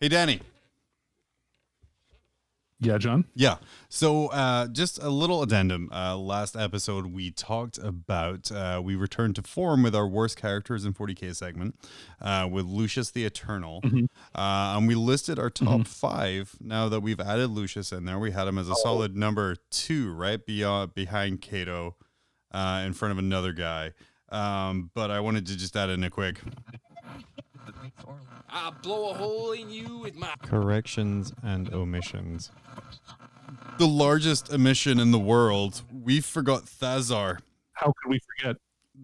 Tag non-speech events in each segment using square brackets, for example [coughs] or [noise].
Hey, Danny. Yeah, John. Yeah. So, uh, just a little addendum. Uh, last episode, we talked about, uh, we returned to form with our worst characters in 40K segment uh, with Lucius the Eternal. Mhm. Uh, and we listed our top Mhm. five. Now that we've added Lucius in there, we had him as a Oh. solid number two, right? Beyond, behind Cato, uh, in front of another guy. Um, but I wanted to just add in a quick I'll blow a hole in you with my. corrections and omissions. The largest omission in the world. We forgot Thaszar, How could we forget?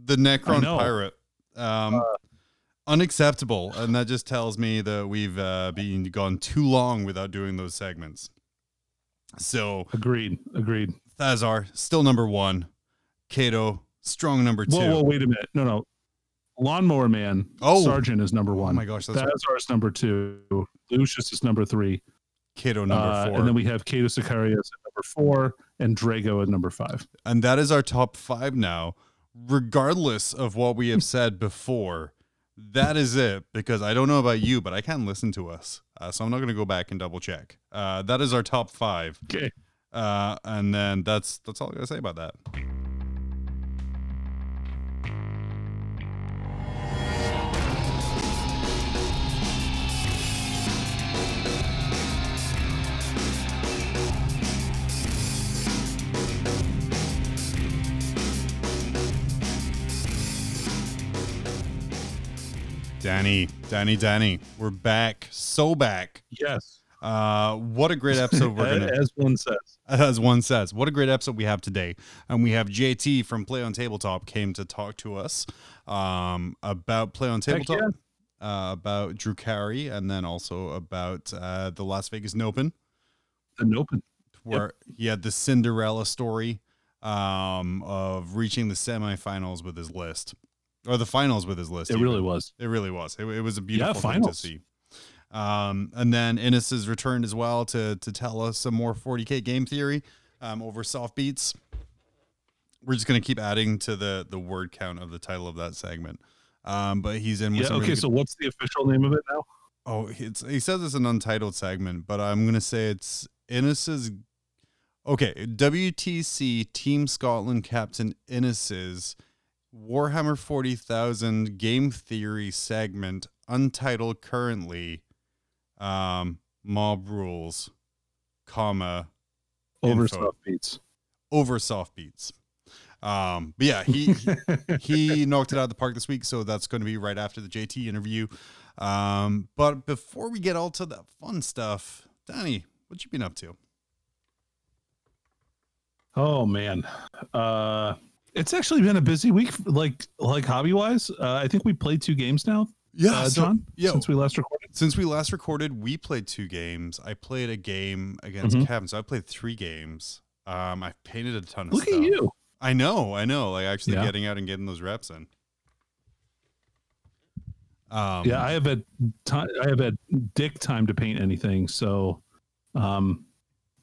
the Necron pirate. Um, unacceptable, and that just tells me that we've uh, been gone too long without doing those segments. So Agreed. Agreed. Thaszar still number one. Cato strong number two. Whoa, whoa, wait a minute. No, no. Lawnmower Man. Oh. Sergeant is number one. Oh my gosh, that's. Thaszar is number two. Lucius is number three. Cato number Uh, four. and then we have Cato Sicarius at number four and Drago at number five. And that is our top five now, regardless of what we have said before. That is it, because I don't know about you, but I can't listen to us. Uh, so I'm not going to go back and double check. Uh, that is our top five. Okay. Uh, and then that's that's all I got to say about that. Danny, Danny, Danny, we're back, so back. Yes. Uh, what a great episode we're [laughs] gonna As one says. as one says. What a great episode we have today. And we have JT from Play on Tabletop came to talk to us um, about Play on Tabletop, uh, about Drukhari, and then also about uh, the Las Vegas Open, The Nope. where he had the Cinderella story um, of reaching the semifinals with his list, or the finals with his list. It even. really was. It really was. It, it was a beautiful thing to see. Um, and then Innes has returned as well to to tell us some more 40k game theory um, over soft beats. We're just gonna keep adding to the the word count of the title of that segment. Um, but he's in with Yeah. Okay. really So good- what's the official name of it now? oh, it's he says it's an untitled segment, but I'm gonna say it's Innes's. Okay, WTC Team Scotland Captain Innes's Warhammer 40,000 game theory segment, untitled currently, um, mob rules, comma, Over Info. soft beats. over soft beats. Um, but yeah, he [laughs] he knocked it out of the park this week, so that's going to be right after the JT interview. Um, but before we get all to that fun stuff, Danny, what you been up to? Oh man, uh, it's actually been a busy week, like like hobby wise. Uh, I think we played two games now, Yeah, uh, so- John. yeah. since we last recorded. Since we last recorded, we played two games. I played a game against Mhm. Kevin, so I played three games. Um, I've painted a ton of Look stuff. Look at you. I know, I know. Like actually Yeah. getting out and getting those reps in. Um, yeah, I have had time. I have had dick time to paint anything. So, um,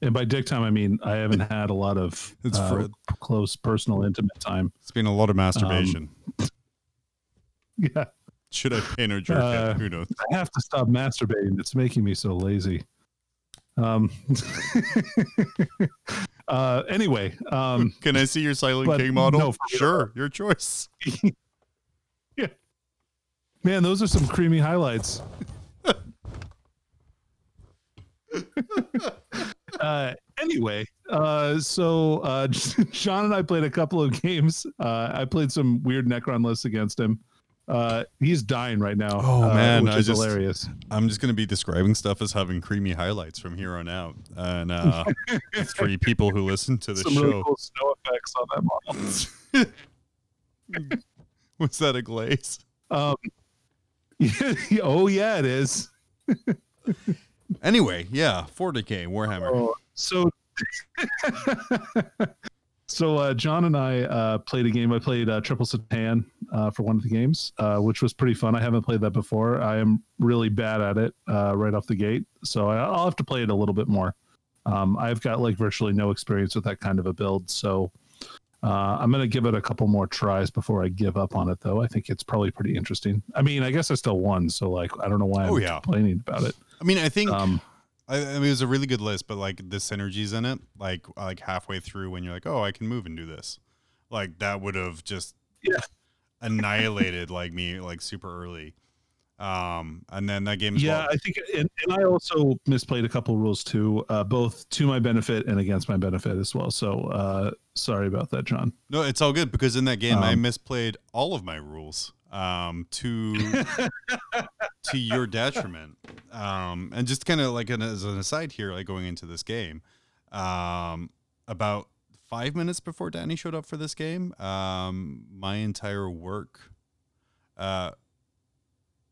and by dick time I mean I haven't [laughs] had a lot of uh, close, personal, intimate time. it's been a lot of masturbation. [laughs] Yeah, Should I paint or jerk Uh. Who knows? I have to stop masturbating. It's making me so lazy. Um. [laughs] uh. Anyway. Um. Can I see your Silent King model? no, sure, your choice. yeah, Man, those are some creamy highlights. Uh, anyway, uh, so uh, [laughs] Sean and I played a couple of games. Uh, I played some weird Necron lists against him. Uh, he's dying right now. Oh, uh, man, which I is just- hilarious. I'm just going to be describing stuff as having creamy highlights from here on out. And uh, three [laughs] people who listen to the show. really cool snow effects on that model. [laughs] Was that a glaze? Um, oh yeah, it is. Anyway, yeah, 40k Warhammer. Oh, so [laughs] so uh, John and I uh, played a game. I played uh, Triple C'tan uh, for one of the games, uh, which was pretty fun. I haven't played that before. I am really bad at it uh, right off the gate, so I, I'll have to play it a little bit more. Um, I've got like virtually no experience with that kind of a build, so uh, I'm gonna give it a couple more tries before I give up on it. Though I think it's probably pretty interesting. I mean, I guess I still won, so like I don't know why I'm Oh, yeah. complaining about it. I mean, I think Um, I, I mean, it was a really good list, but like the synergies in it, like like halfway through when you're like, oh, I can move and do this, like that would have just Yeah. annihilated like me like super early. Um, and then that game, yeah, well- I think, and, and I also misplayed a couple rules too, uh, both to my benefit and against my benefit as well. So uh, sorry about that, John. no, it's all good because in that game I Um, misplayed all of my rules um, to [laughs] to your detriment. Um, and just kind of like an, as an aside here, like going into this game, um, about five minutes before Danny showed up for this game, um, my entire work, uh,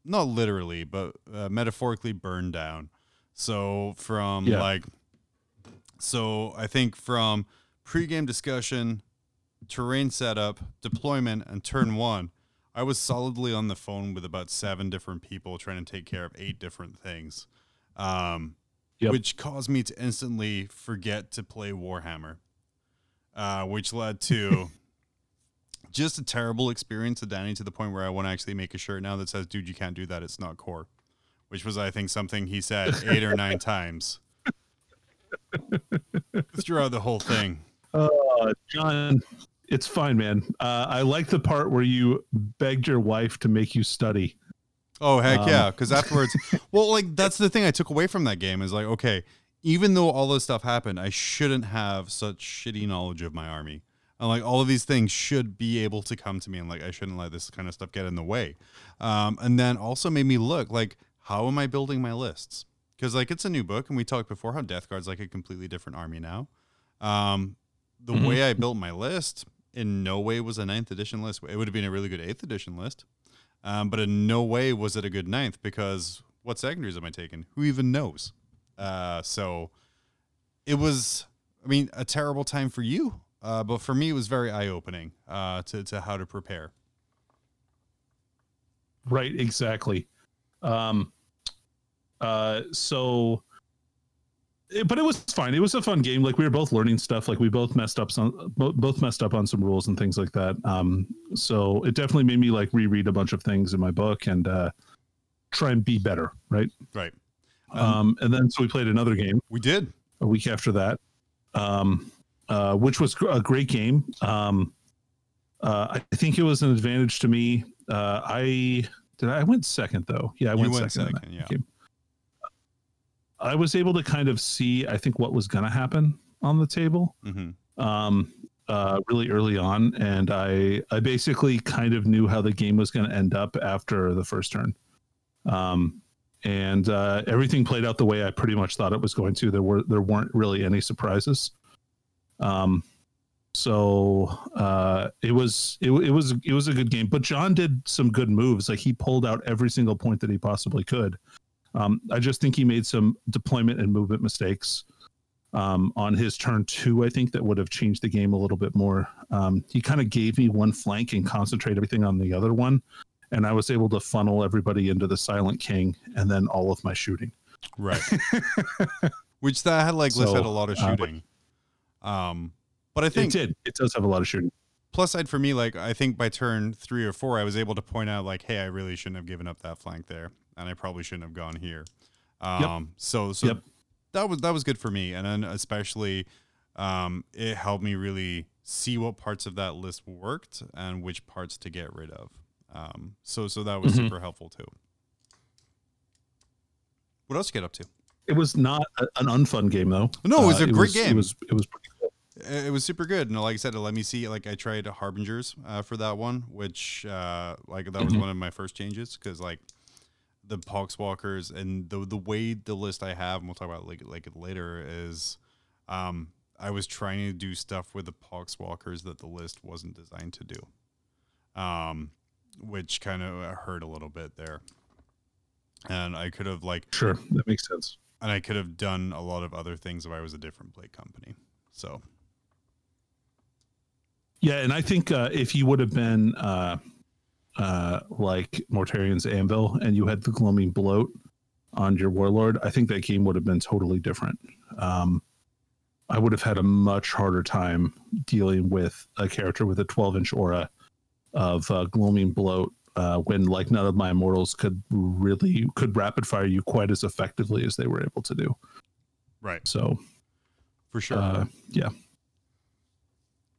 not literally, but uh, metaphorically burned down. So from Yeah. like, so I think from pregame discussion, terrain setup, deployment, and turn one, I was solidly on the phone with about seven different people trying to take care of eight different things, um, Yep. which caused me to instantly forget to play Warhammer, uh, which led to [laughs] just a terrible experience with Danny to the point where I want to actually make a shirt now that says, "Dude, you can't do that. It's not core," which was I think something he said [laughs] eight or nine times throughout the whole thing. Uh, John, it's fine, man. Uh, I like the part where you begged your wife to make you study. Oh heck Um, yeah! Because afterwards, [laughs] well, like that's the thing I took away from that game is like, okay, even though all this stuff happened, I shouldn't have such shitty knowledge of my army, and like all of these things should be able to come to me, and like I shouldn't let this kind of stuff get in the way. Um, and then also made me look like, how am I building my lists? Because like it's a new book, and we talked before how Death Guard's like a completely different army now. Um, the Mhm. way I built my list in no way was a ninth edition list. It would have been a really good eighth edition list. Um, but in no way was it a good ninth because what secondaries am I taking? Who even knows? Uh, so it was, I mean, a terrible time for you. Uh, but for me, it was very eye opening uh, to, to how to prepare. Right, exactly. Um, uh, so, but it was fine. It was a fun game. Like we were both learning stuff. Like we both messed up some, both messed up on some rules and things like that. Um, so it definitely made me like reread a bunch of things in my book and uh, try and be better. Right. Right. Um, Um, and then so we played another game We did. a week after that, um, uh, which was a great game. Um, uh, I think it was an advantage to me. Uh, I did. I went second though. Yeah, I went, went second. second, yeah. game. I was able to kind of see. I think what was going to happen on the table hmm um, uh, really early on, and I I basically kind of knew how the game was going to end up after the first turn. Um, and uh, everything played out the way I pretty much thought it was going to. There were there weren't really any surprises. Um, so uh, it was it, it was it was a good game. But John did some good moves. Like he pulled out every single point that he possibly could. Um, I just think he made some deployment and movement mistakes um, on his turn two. I think that would have changed the game a little bit more. Um, he kind of gave me one flank and concentrate everything on the other one, and I was able to funnel everybody into the Silent King and then all of my shooting. Right. [laughs] Which that had like listed a lot of uh, shooting. Um, but I think it did. It does have a lot of shooting. plus side for me, like I think by turn three or four, I was able to point out like, hey, I really shouldn't have given up that flank there, and I probably shouldn't have gone here. Um, so so Yep. that was that was good for me, and then especially, um, it helped me really see what parts of that list worked and which parts to get rid of. Um, so so that was Mhm. super helpful too. What else did you get up to? It was not a, an unfun game though. No, it was Uh, a great It game. was it was pretty cool. It it was super good. And like I said, let me see. Like I tried Harbingers uh, for that one, which uh, like that was Mhm. one of my first changes because like the Poxwalkers and the the way the list I have, and we'll talk about like like it later, is um, I was trying to do stuff with the Poxwalkers that the list wasn't designed to do, um, which kind of hurt a little bit there. And I could have like Sure, that makes sense. and I could have done a lot of other things if I was a different play company. So Yeah, and I think uh, if you would have been uh, uh, like Mortarion's Anvil and you had the Gloaming Bloat on your Warlord, I think that game would have been totally different. Um, I would have had a much harder time dealing with a character with a 12 inch aura of uh, Gloaming Bloat uh, when like none of my immortals could really could rapid fire you quite as effectively as they were able to do. Right. So For sure. uh, yeah,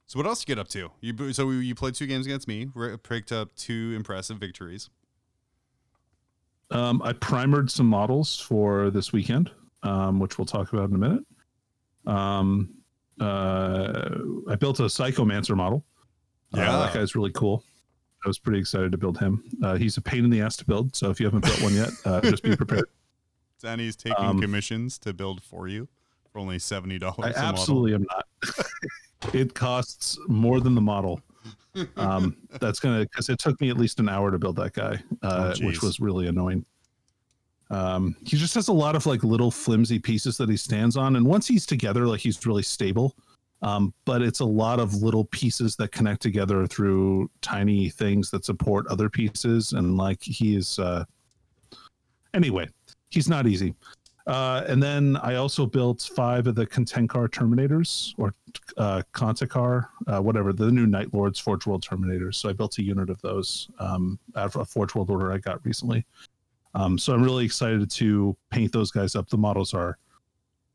so what else you get up to? You so you played two games against me, picked up two impressive victories. um, I primered some models for this weekend, um, which we'll talk about in a minute. Um, uh, I built a Psychomancer model. Uh, Yeah. that guy's really cool. I was pretty excited to build him. Uh, he's a pain in the ass to build, so if you haven't built one yet, uh, [laughs] just be prepared. Danny's taking Um, commissions to build for you for only seventy dollars. I absolutely am not. [laughs] it costs more than the model. Um, that's gonna because it took me at least an hour to build that guy, uh, Oh, which was really annoying. Um, he just has a lot of like little flimsy pieces that he stands on, and once he's together, like he's really stable. Um, but it's a lot of little pieces that connect together through tiny things that support other pieces, and like he's uh, anyway, he's not easy. Uh, and then I also built five of the Contenkar Terminators or uh, Contekar, uh, whatever, the new Night Lords Forge World Terminators. So I built a unit of those um, out of a Forge World order I got recently. Um, so I'm really excited to paint those guys up. The models are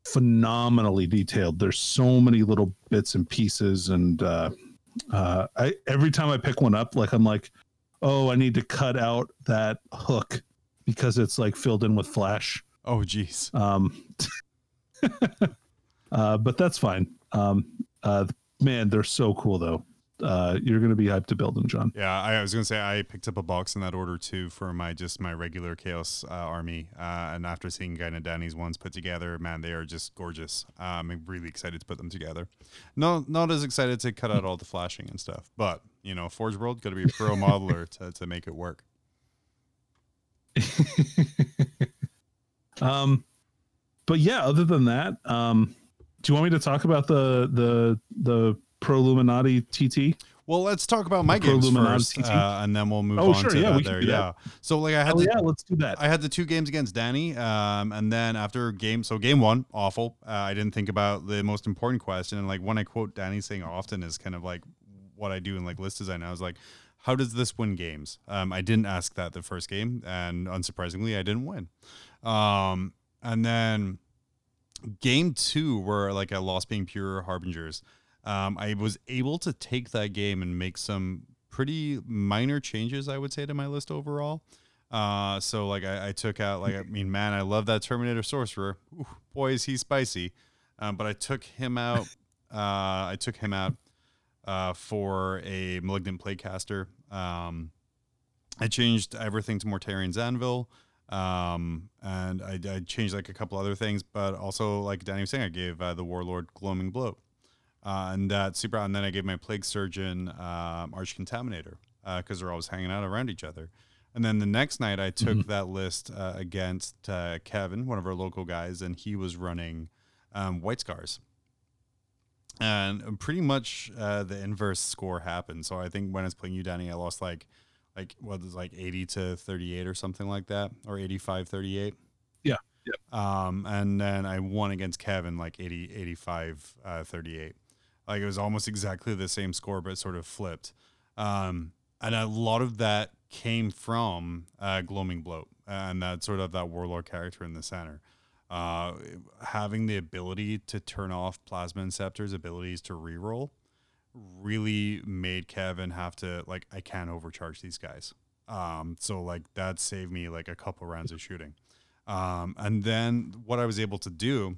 phenomenally detailed. There's so many little bits and pieces, and uh, uh, I every time I pick one up, like I'm like, oh, I need to cut out that hook because it's like filled in with flash. Oh, jeez. Um, [laughs] uh, but that's fine. Um, uh, man, they're so cool though. Uh, you're gonna be hyped to build them, John. Yeah, I, I was gonna say I picked up a box in that order too for my just my regular chaos uh, army, uh, and after seeing kind of Danny's ones put together, man, they are just gorgeous. Um, I'm really excited to put them together. No, not as excited to cut out all the flashing and stuff, but you know, Forge World got to be a pro modeler [laughs] to to make it work. [laughs] um, but yeah, other than that, um, do you want me to talk about the the the Pro Illuminati TT? Well, let's talk about my Pro games first, uh, and then we'll move Oh, on sure, to yeah, that there. that. Yeah. So like I had Hell the, yeah, let's do that. I had the two games against Danny, um, and then after game, so game one, awful. Uh, I didn't think about the most important question, and like when I quote Danny saying often is kind of like what I do in like list design. I was like, how does this win games? Um, I didn't ask that the first game, and unsurprisingly, I didn't win. Um, and then game two, where like I lost being pure harbingers, um, I was able to take that game and make some pretty minor changes, I would say, to my list overall. Uh, so like I, I took out like I [laughs] mean, man, I love that Terminator Sorcerer. Ooh, boy, is he spicy. Um, but I took him out. Uh, I took him out uh, for a malignant plaguecaster. Um, I changed everything to Mortarion's Anvil. Um, and I, I changed like a couple other things, but also like Danny was saying, I gave uh, the Warlord Gloaming Bloat. Uh, and that super, and then I gave my Plague Surgeon um, Arch Contaminator because they're always hanging out around each other. And then the next night, I took that list uh, against uh, Kevin, one of our local guys, and he was running um, White Scars. And pretty much uh, the inverse score happened. So I think when I was playing you, Danny, I lost like, like what was it, like 80 to 38 or something like that, or 85 38. Yeah, Um, and then I won against Kevin like 80, 85, uh, 38. Like it was almost exactly the same score, but sort of flipped. Um, and a lot of that came from uh, Gloaming Bloat and that sort of that warlord character in the center. Uh, having the ability to turn off Plasma Inceptor's abilities to reroll really made Kevin have to like I can't overcharge these guys. Um, so like that saved me like a couple rounds of shooting. Um, and then what I was able to do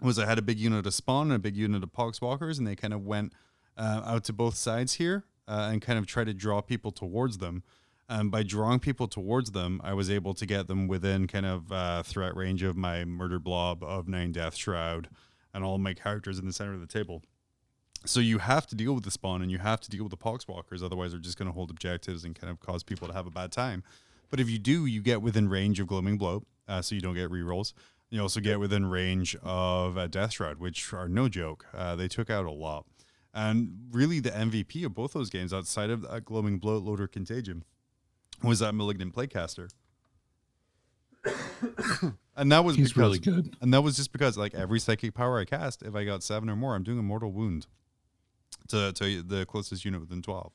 was I had a big unit of spawn and a big unit of pox walkers, and they kind of went uh, out to both sides here uh, and kind of try to draw people towards them. And by drawing people towards them, I was able to get them within kind of uh, threat range of my murder blob of nine death shroud and all my characters in the center of the table. So you have to deal with the spawn and you have to deal with the poxwalkers, otherwise they're just going to hold objectives and kind of cause people to have a bad time. But if you do, you get within range of gloaming bloat, uh, so you don't get rerolls. You also get within range of uh, Death Shroud, which are no joke. Uh, they took out a lot. And really, the MVP of both those games, outside of that Gloaming Bloat Lord of Contagion, was that Malignant Plaguecaster. [coughs] and that was He's because, really good. And that was just because, like, every psychic power I cast, if I got seven or more, I'm doing a mortal wound to, to the closest unit within 12.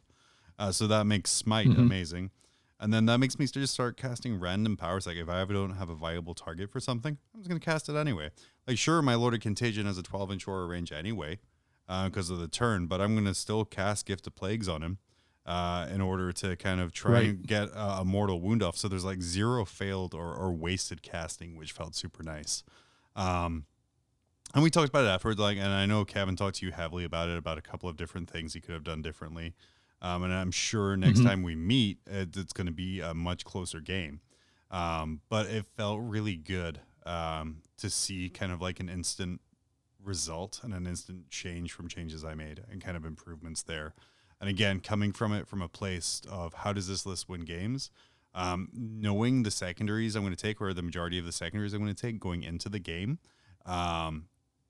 Uh, so that makes Smite Mhm. amazing. And then that makes me just start casting random powers. Like if I ever don't have a viable target for something, I'm just gonna cast it anyway. Like sure, my Lord of Contagion has a 12 inch aura range anyway, because of the turn, but I'm gonna still cast Gift of Plagues on him uh, in order to kind of try Right. and get a, a mortal wound off. So there's like zero failed or, or wasted casting, which felt super nice. Um, and we talked about it afterwards, like, and I know Kevin talked to you heavily about it, about a couple of different things he could have done differently. Um, and I'm sure next Mhm. time we meet, it, it's going to be a much closer game. Um, but it felt really good um, to see kind of like an instant result and an instant change from changes I made and kind of improvements there. And again, coming from it from a place of how does this list win games? Um, knowing the secondaries I'm going to take, or the majority of the secondaries I'm going to take going into the game, um,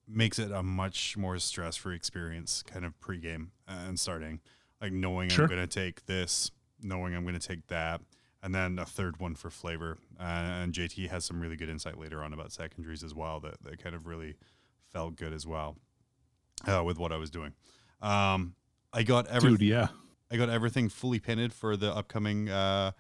makes it a much more stress free experience kind of pre-game and starting like knowing Sure. i'm going to take this knowing i'm going to take that and then a third one for flavor uh, and jt has some really good insight later on about secondaries as well that, that kind of really felt good as well uh, with what i was doing um, i got everything Dude, yeah. I got everything fully painted for the upcoming uh,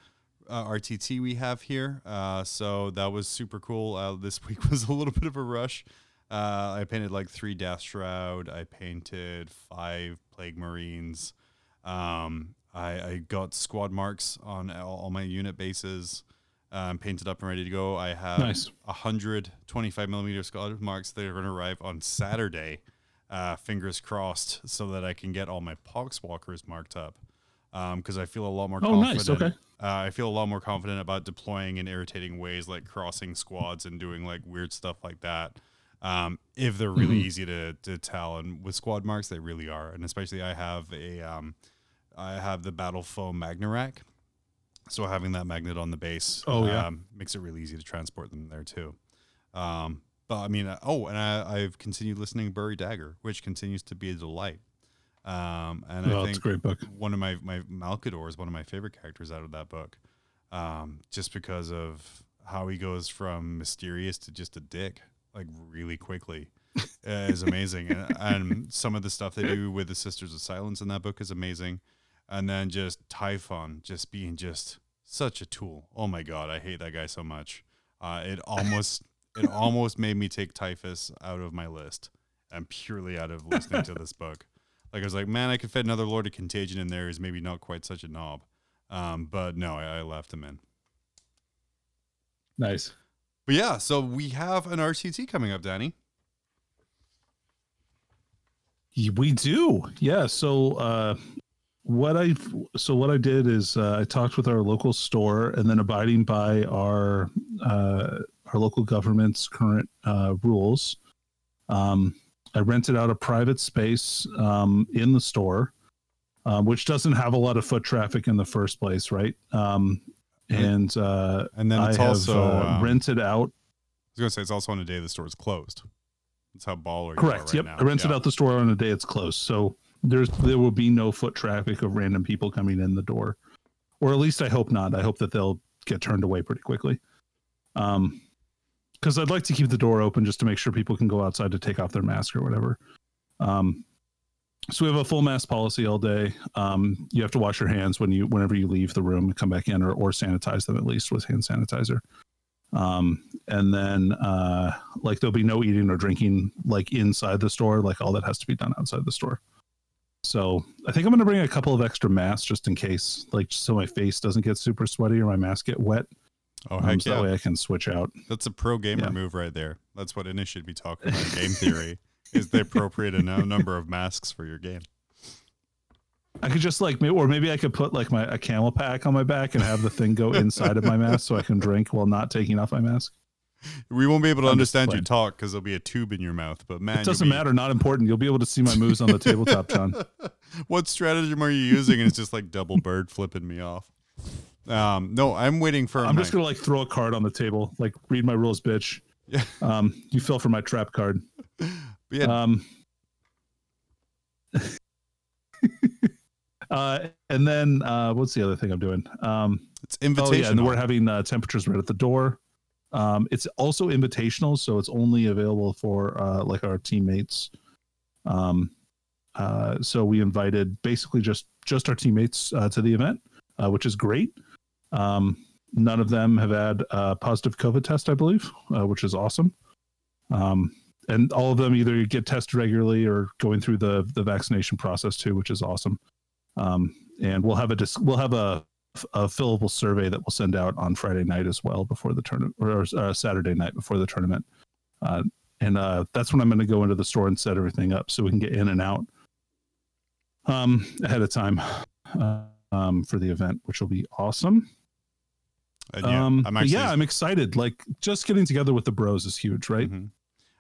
uh, RTT we have here. Uh, so that was super cool. Uh, this [laughs] week was a little bit of a rush. Uh, I painted like three Death Shroud. I painted five Plague Marines. Um, I, I got squad marks on all, all my unit bases. Um, painted up and ready to go. I have Nice. a hundred 25 millimeter squad marks that are going to arrive on Saturday. Uh, fingers crossed, so that I can get all my poxwalkers marked up. Because I feel a lot more Oh, nice, confident. okay. Uh, I feel a lot more confident about deploying in irritating ways, like crossing squads and doing like weird stuff like that. Um, if they're really Mhm. easy to, to tell, and with squad marks, they really are. And especially, I have a um, I have the battle foam Magnarak, so having that magnet on the base, Oh, yeah. um, makes it really easy to transport them there too. Um, but I mean, uh, oh, and I, I've continued listening to Buried Dagger, which continues to be a delight. Um, and I Oh, think it's great book. one of my my Malkador is one of my favorite characters out of that book, um, just because of how he goes from mysterious to just a dick like really quickly uh, is amazing, and, and some of the stuff they do with the Sisters of Silence in that book is amazing, and then just Typhon just being just such a tool. Oh my god, I hate that guy so much. Uh, it [laughs] almost it almost made me take Typhus out of my list, and purely out of listening to this book. Like I was like, man, I could fit another Lord of Contagion in there. He's maybe not quite such a knob, um, but no, I, I left him in. Nice. But yeah, so we have an RCT coming up, Danny. We do. Yeah. So uh what I so what I did is uh, I talked with our local store and then abiding by our uh our local government's current uh rules. Um I rented out a private space um in the store um, which doesn't have a lot of foot traffic in the first place, right? Um and uh And then I it's have also uh, um, rented out I was gonna say it's also on a day the store is closed. That's how baller. you are Correct. right yep. now. I rented Yeah. out the store on a day it's closed. So there's there will be no foot traffic of random people coming in the door. Or at least I hope not. I hope that they'll get turned away pretty quickly. Um because I'd like to keep the door open just to make sure people can go outside to take off their mask or whatever. Um so we have a full mask policy all day. Um, you have to wash your hands when you whenever you leave the room and come back in, or or sanitize them at least with hand sanitizer. Um, and then uh, like there'll be no eating or drinking like inside the store. Like all that has to be done outside the store. So I think I'm gonna bring a couple of extra masks just in case, like so my face doesn't get super sweaty or my mask get wet. Oh Um, so yeah! that way I can switch out. That's a pro gamer Yeah. move right there. That's what Innes should be talking about. in Game [laughs] theory is the appropriate number of masks for your game. I could just like, or maybe I could put like my a camel pack on my back and have the thing go inside of my [laughs] mask so I can drink while not taking off my mask. We won't be able to I'm understand you talk because there'll be a tube in your mouth. But man, it doesn't be- matter. Not important. You'll be able to see my moves on the tabletop, John. [laughs] what stratagem are you using? And it's just like double bird flipping me off. Um, no, I'm waiting for. I'm my, just gonna like throw a card on the table, like read my rules, bitch. Yeah. [laughs] Um, you fell for my trap card. Yeah, Um, [laughs] uh, and then uh, what's the other thing I'm doing? Um, it's oh yeah, and we're having uh, temperatures right at the door. Um, it's also invitational, so it's only available for uh, like our teammates. Um, uh, so we invited basically just just our teammates uh, to the event, uh, which is great. Um, none of them have had a positive COVID test, I believe, uh, which is awesome. Um, and all of them either get tested regularly or going through the the vaccination process too, which is awesome. Um, and we'll have a dis- we'll have a a fillable survey that we'll send out on Friday night as well before the tournament or uh, Saturday night before the tournament. Uh, and uh, that's when I'm going to go into the store and set everything up so we can get in and out um, ahead of time uh, um, for the event, which will be awesome. And yeah, um, I'm actually, yeah, I'm excited. Like just getting together with the bros is huge, right? Mhm.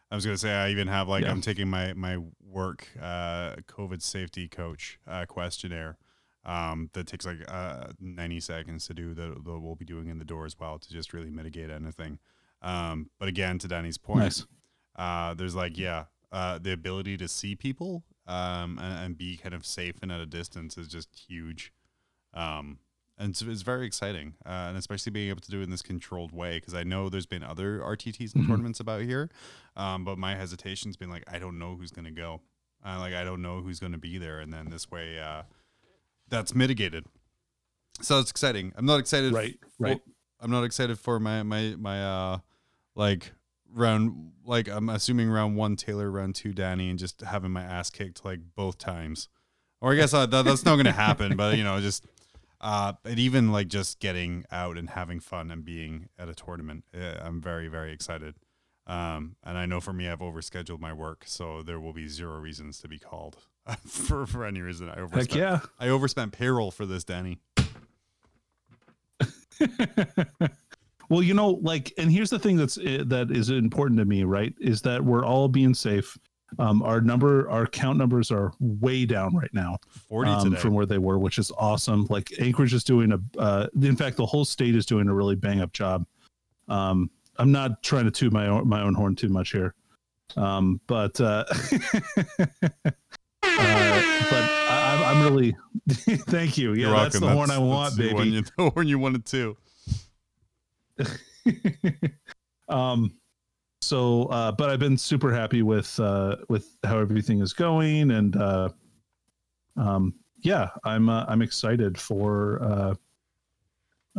I was gonna say I even have like Yeah. I'm taking my my work uh, COVID safety coach uh, questionnaire um, that takes like uh, 90 seconds to do that that we'll be doing in the door as well to just really mitigate anything. Um, but again, to Danny's point, Nice. uh, there's like yeah, uh, the ability to see people um, and, and be kind of safe and at a distance is just huge. Um, and it's, it's very exciting, uh, and especially being able to do it in this controlled way because I know there's been other RTTs and Mhm. tournaments about here, um, but my hesitation's been like I don't know who's gonna go, uh, like I don't know who's gonna be there, and then this way, uh, that's mitigated. So it's exciting. I'm not excited. Right, for- right. I'm not excited for my my my uh like round like I'm assuming round one Taylor, round two Danny, and just having my ass kicked like both times. Or I guess uh, that, that's not going to happen, but you know, just uh, and even like just getting out and having fun and being at a tournament, uh, I'm very very excited. Um, and I know for me, I've overscheduled my work, so there will be zero reasons to be called [laughs] for for any reason. I overspent. Heck yeah. I overspent payroll for this, Danny. [laughs] well, you know, like, and here's the thing that's uh, that is important to me, right? Is that we're all being safe. Um, our number, our count numbers are way down right now Forty um, from where they were, which is awesome. Like Anchorage is doing a, uh, in fact, the whole state is doing a really bang up job. Um, I'm not trying to toot my own, my own horn too much here, um, but uh, [laughs] uh, but I, I'm- I'm really [laughs] thank you. Yeah, You're that's welcome. the horn I want, that's the one baby. you- [laughs] the horn you wanted too. um so uh but i've been super happy with uh with how everything is going and uh um yeah i'm uh, i'm excited for uh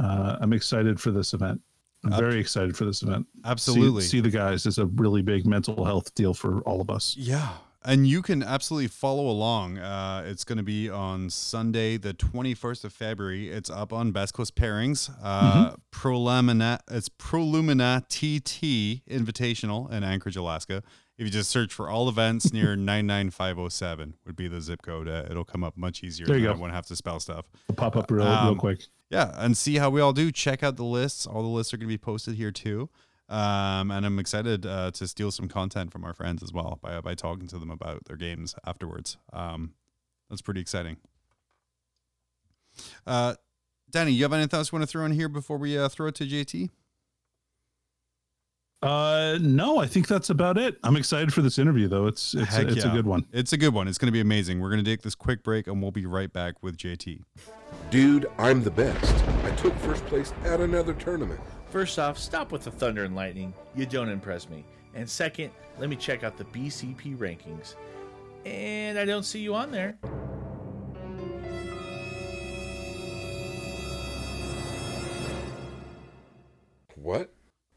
uh i'm excited for this event i'm very excited for this event See- Absolutely. see, the guys is a really big mental health deal for all of us Yeah. And you can absolutely follow along. Uh, it's going to be on Sunday, the 21st of February. It's up on Best Coast Pairings. Uh, Prolumina, it's Prolumina TT Invitational in Anchorage, Alaska. If you just search for all events [laughs] near 99507 would be the zip code. Uh, it'll come up much easier. There you go. I won't have to spell stuff. It'll pop up real, real Um, quick yeah, and see how we all do. Check out the lists. All the lists are going to be posted here too. Um, and I'm excited uh, to steal some content from our friends as well by by talking to them about their games afterwards. Um, that's pretty exciting. Uh, Danny, you have anything else you want to throw in here before we uh, throw it to JT? uh no i think that's about it i'm excited for this interview though it's it's, Heck it's a good one It's a good one. It's going to be amazing. We're going to take this quick break and we'll be right back with JT. Dude, I'm the best. I took first place at another tournament. First off, stop with the thunder and lightning. You don't impress me. And second, let me check out the BCP rankings. And I don't see you on there. What?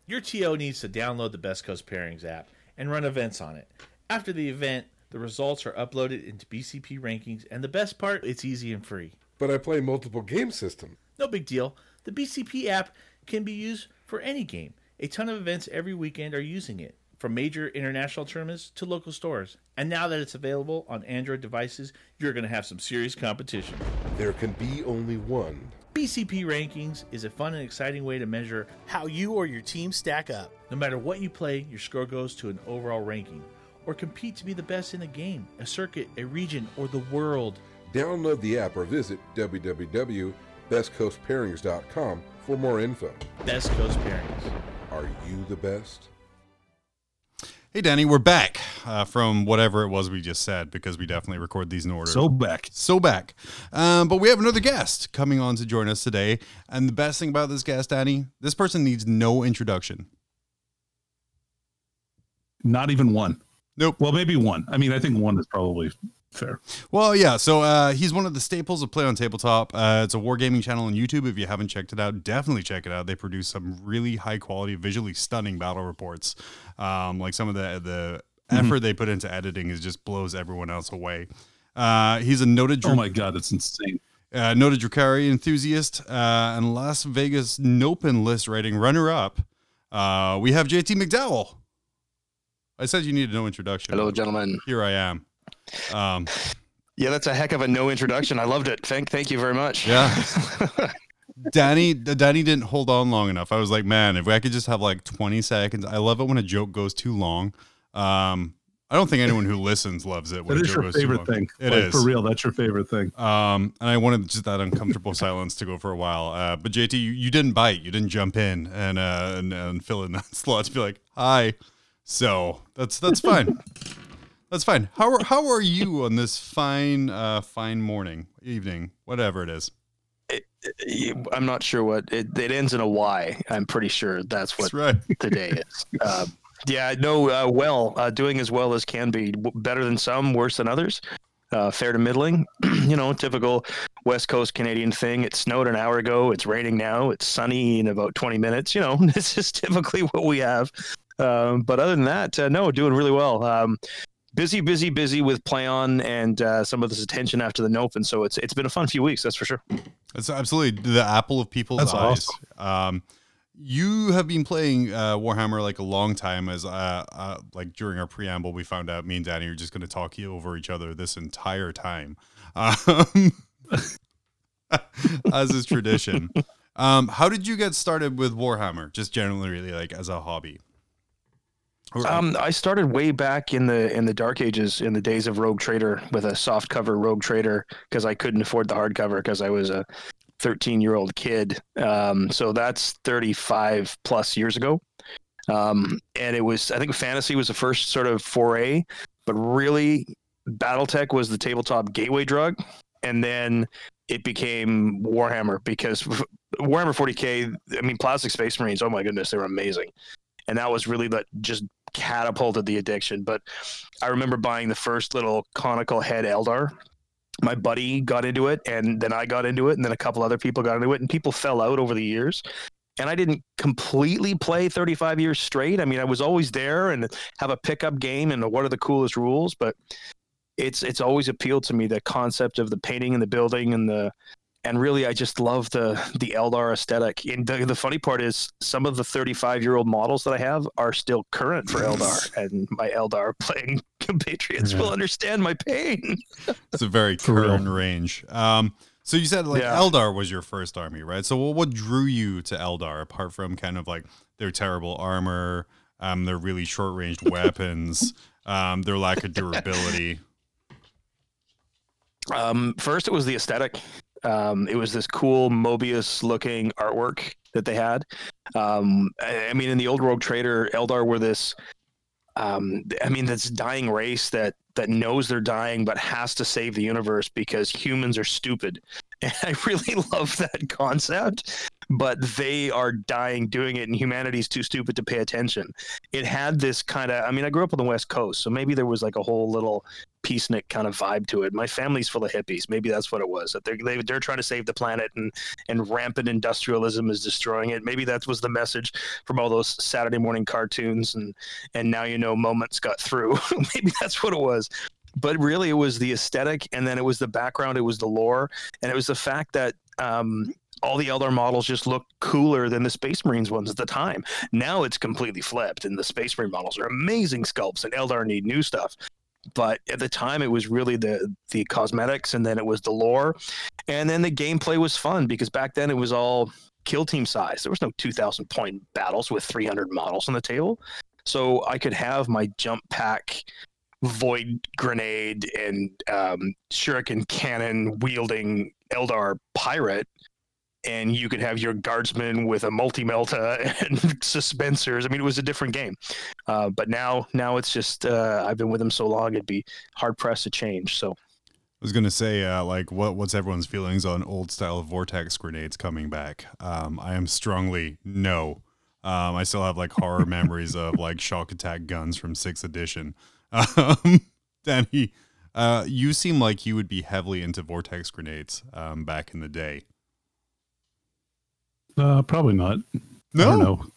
Your TO needs to download the Best Coast Pairings app and run events on it. After the event, the results are uploaded into BCP rankings, and the best part, it's easy and free. But I play multiple game systems. No big deal. The BCP app can be used for any game. A ton of events every weekend are using it, from major international tournaments to local stores. And now that it's available on Android devices, you're going to have some serious competition. There can be only one. BCP Rankings is a fun and exciting way to measure how you or your team stack up. No matter what you play, your score goes to an overall ranking, or compete to be the best in a game, a circuit, a region, or the world. Download the app or visit www.bestcoastpairings.com for more info. Best Coast Pairings. Are you the best? Hey, Danny, we're back uh, from whatever it was we just said because we definitely record these in order. so back so back. Um, but we have another guest coming on to join us today. And the best thing about this guest, Danny, this person needs no introduction. not even one Nope. Well, maybe one. I mean, I think one is probably Fair. Well, yeah. So uh, he's one of the staples of Play on Tabletop. Uh, it's a wargaming channel on YouTube. If you haven't checked it out, definitely check it out. They produce some really high quality, visually stunning battle reports. Um, like some of the the effort they put into editing is just blows everyone else away. Uh, he's a noted Oh my god, it's insane. uh, noted Drukhari enthusiast uh, and Las Vegas Open list rating runner up. Uh, we have JT McDowell. I said you needed no introduction. Hello, gentlemen. Here I am. Um, Yeah, that's a heck of a no introduction. I loved it. Thank, thank you very much. Yeah. [laughs] Danny, Danny didn't hold on long enough. I was like, man, if I could just have like 20 seconds. I love it when a joke goes too long. Um, I don't think anyone who listens loves it when That a joke your goes favorite thing. It like, is. for real. That's your favorite thing. Um, and I wanted just that uncomfortable [laughs] silence to go for a while. Uh, but JT, you, you didn't bite. You didn't jump in and uh, and, and fill in that [laughs] slot to be like, hi. So that's that's fine. That's fine. How are how are you on this fine uh, fine morning, evening, whatever it is? I'm not sure what it, it ends in a Y. I'm pretty sure that's what That's right. [laughs] the day is. Uh, yeah, no, uh, well, uh, doing as well as can be. Better than some, worse than others. Uh, fair to middling. [clears throat] you know, typical West Coast Canadian thing. It snowed an hour ago. It's raining now. It's sunny in about 20 minutes. You know, [laughs] this is typically what we have. Um, but other than that, uh, no, doing really well. Um, busy, busy, busy with play on and uh, some of this attention after the Nope. And so it's it's been a fun few weeks, that's for sure. It's absolutely the apple of people's That's eyes. Um, you have been playing uh, Warhammer like a long time. As uh, uh, like during our preamble, we found out me and Danny are just going to talk you over each other this entire time, um, [laughs] as is tradition. [laughs] Um, how did you get started with Warhammer? Just generally, really like as a hobby. Um, I started way back in the in the dark ages, in the days of Rogue Trader, with a soft cover Rogue Trader because I couldn't afford the hardcover because I was a 13 year old kid. Um, so that's 35 plus years ago. Um, and it was I think fantasy was the first sort of foray, but really BattleTech was the tabletop gateway drug, and then it became Warhammer because Warhammer 40k. I mean, Plastic Space Marines. Oh my goodness, they were amazing and that was really that just catapulted the addiction. But I remember buying the first little conical head Eldar. My buddy got into it, and then I got into it, and then a couple other people got into it, and people fell out over the years. And I didn't completely play 35 years straight. I mean, I was always there and have a pickup game and what are the coolest rules, but it's it's always appealed to me the concept of the painting and the building and the and really I just love the the Eldar aesthetic. And the, the funny part is some of the 35 year old models that I have are still current for Eldar, and my Eldar [laughs] playing compatriots will understand my pain. It's a very current range. Um, so you said like Yeah. Eldar was your first army, right? So what, what drew you to Eldar apart from kind of like their terrible armor, um, their really short ranged [laughs] weapons, um, their lack of durability? Um, first, it was the aesthetic. Um, it was this cool Mobius looking artwork that they had. Um, I, I mean, in the old Rogue Trader, Eldar were this. Um, I mean, this dying race that that knows they're dying but has to save the universe because humans are stupid. And [laughs] I really love that concept. But they are dying doing it, and humanity's too stupid to pay attention. It had this kind of. I mean, I grew up on the West Coast, so maybe there was like a whole little peacenik kind of vibe to it. My family's full of hippies. Maybe that's what it was. That they're they, they're trying to save the planet, and and rampant industrialism is destroying it. Maybe that was the message from all those Saturday morning cartoons, and and now you know moments got through. [laughs] Maybe that's what it was. But really, it was the aesthetic, and then it was the background, it was the lore, and it was the fact that um, all the Eldar models just look cooler than the Space Marines ones at the time. Now it's completely flipped, and the Space Marine models are amazing sculpts, and Eldar need new stuff. But at the time it was really the the cosmetics and then it was the lore and then the gameplay was fun because back then it was all kill team size. There was no 2000 point battles with 300 models on the table. So i could have my jump pack void grenade and um, shuriken cannon wielding eldar pirate and you could have your guardsman with a multi-melta [laughs] and suspensors. I mean, it was a different game. Uh, but now, now it's just uh, I've been with them so long, it'd be hard pressed to change. So I was gonna say, uh, like, what what's everyone's feelings on old style vortex grenades coming back? Um, I am strongly no. Um, I still have like horror [laughs] memories of like shock attack guns from sixth edition. Um, [laughs] Danny, Uh, you seem like you would be heavily into vortex grenades um, back in the day. Uh, probably not. No, don't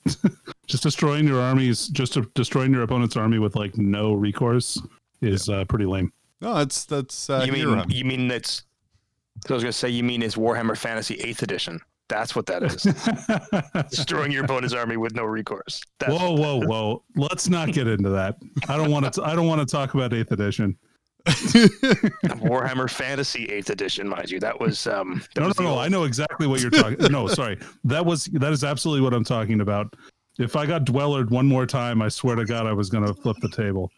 [laughs] just destroying your armies, just destroying your opponent's army with like no recourse is uh, pretty lame. No, that's that's uh, you mean hero. you mean that's? So I was gonna say you mean it's Warhammer Fantasy Eighth Edition. That's what that is. [laughs] Destroying your opponent's army with no recourse. That's, whoa, whoa, whoa! Let's not get into that. I don't want to. I don't want to talk about Eighth Edition. Warhammer Fantasy Eighth Edition, mind you. That was um. That no, was no, no. old- I know exactly what you're talking. no, sorry. That was that is absolutely what I'm talking about. If I got dwellered one more time, I swear to God, I was going to flip the table.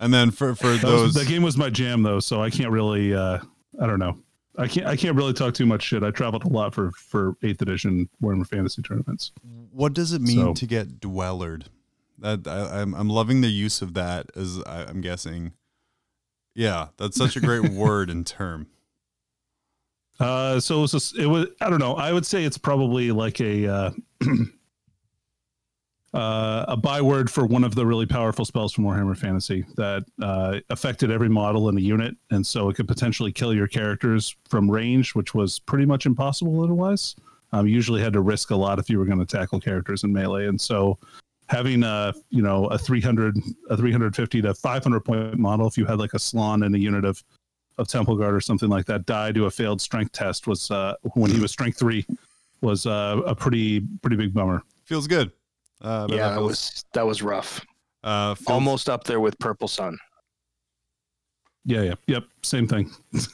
and then for for That, was, those that game was my jam, though, so I can't really. Uh, I don't know. I can't. I can't really talk too much shit. I traveled a lot for for Eighth Edition Warhammer Fantasy tournaments. What does it mean So- to get dwellered? That I, I'm I'm loving the use of that as I, I'm guessing. Yeah, that's such a great [laughs] word and term. Uh, so it was, just- it was. I don't know. I would say it's probably like a uh, [clears throat] uh, a byword for one of the really powerful spells from Warhammer Fantasy that uh, affected every model in the unit, and so it could potentially kill your characters from range, which was pretty much impossible otherwise. Um, you usually had to risk a lot if you were going to tackle characters in melee, and so having a you know a 300 a 350 to 500 point model if you had like a Slann and a unit of of temple guard or something like that die to a failed strength test was uh when he was strength three was uh, a pretty pretty big bummer Feels good. Uh, yeah, that feels- was that was rough. uh, feels- Almost up there with Purple Sun. yeah yeah yep same thing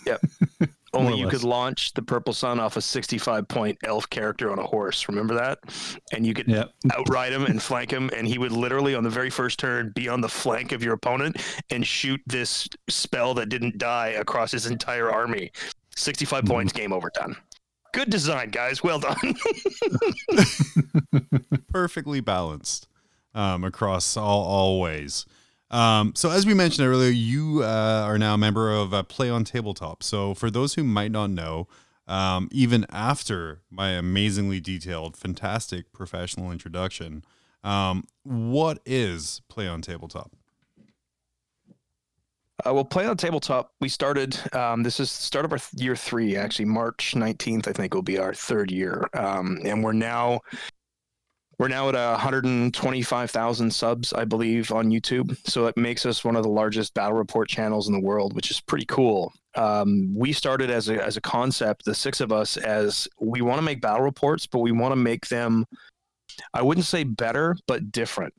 Yep. [laughs] Only you less. could launch the Purple Sun off a 65 point elf character on a horse. Remember that? And you could yeah [laughs] outride him and flank him, and he would literally on the very first turn be on the flank of your opponent and shoot this spell that didn't die across his entire army. 65 Mhm. points, game over, done. Good design, guys. Well done. [laughs] perfectly balanced um, across all all ways. Um, so as we mentioned earlier, you uh, are now a member of uh, Play on Tabletop. So for those who might not know, um, even after my amazingly detailed, fantastic professional introduction, um, what is Play on Tabletop? Uh, well, play on tabletop. We started. Um, this is start of our th- year three. Actually, March nineteenth, I think, will be our third year, um, and we're now we're now at twenty-five thousand subs, I believe, on YouTube. So it makes us one of the largest battle report channels in the world, which is pretty cool. Um, we started as a as a concept, the six of us, as we want to make battle reports, but we want to make them. I wouldn't say better, but different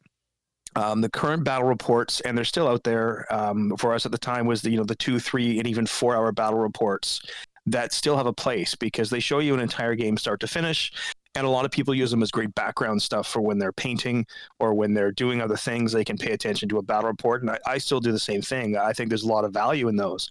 um, the current battle reports, and they're still out there um, for us at the time, was the you know the two, three, and even four hour battle reports that still have a place because they show you an entire game start to finish. And a lot of people use them as great background stuff for when they're painting or when they're doing other things. They can pay attention to a battle report, and I, I still do the same thing. I think there's a lot of value in those.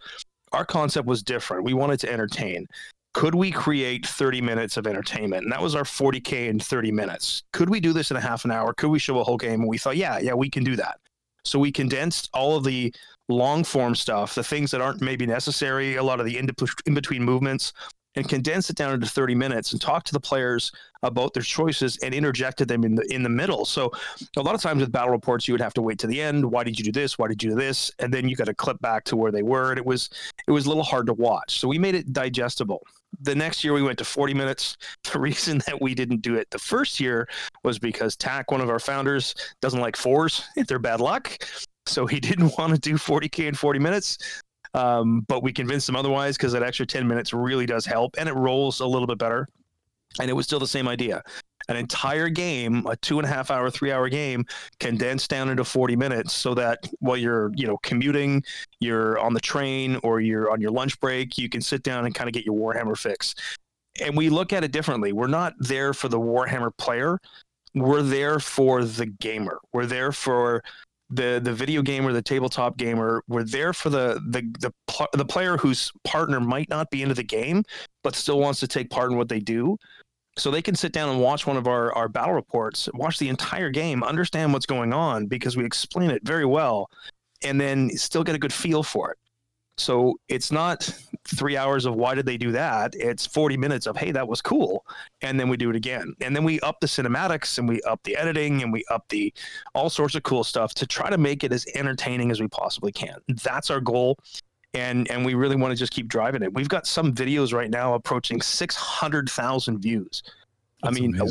Our concept was different. We wanted to entertain could we create 30 minutes of entertainment? And that was our 40K in 30 minutes. Could we do this in a half an hour? Could we show a whole game? And we thought, yeah, yeah, we can do that. So we condensed all of the long form stuff, the things that aren't maybe necessary, a lot of the in, between movements, and condensed it down into 30 minutes and talked to the players about their choices and interjected them in the in the middle. So a lot of times with battle reports, you would have to wait to the end. Why did you do this? Why did you do this? And then you got to clip back to where they were. And it was it was a little hard to watch. So we made it digestible. The next year we went to 40 minutes. [laughs] The reason that we didn't do it the first year was because Tack, one of our founders, doesn't like fours. [laughs] They're bad luck. So he [laughs] didn't want to do 40K in 40 minutes. Um, but we convinced him otherwise because that extra 10 minutes really does help and it rolls a little bit better. And it was still the same idea. An entire game, a two and a half hour, three hour game, condensed down into 40 minutes so that while you're, you know, commuting, you're on the train or you're on your lunch break, you can sit down and kind of get your Warhammer fix. And we look at it differently. We're not there for the Warhammer player. We're there for the gamer. We're there for the the video gamer, the tabletop gamer. We're there for the the the pl- the player whose partner might not be into the game, but still wants to take part in what they do. So they can sit down and watch one of our, our battle reports, watch the entire game, understand what's going on because we explain it very well, and then still get a good feel for it. So it's not three hours of why did they do that? It's 40 minutes of, hey, that was cool. And then we do it again. And then we up the cinematics and we up the editing and we up the all sorts of cool stuff to try to make it as entertaining as we possibly can. That's our goal. And, and we really want to just keep driving it. We've got some videos right now approaching 600,000 views. I mean, a,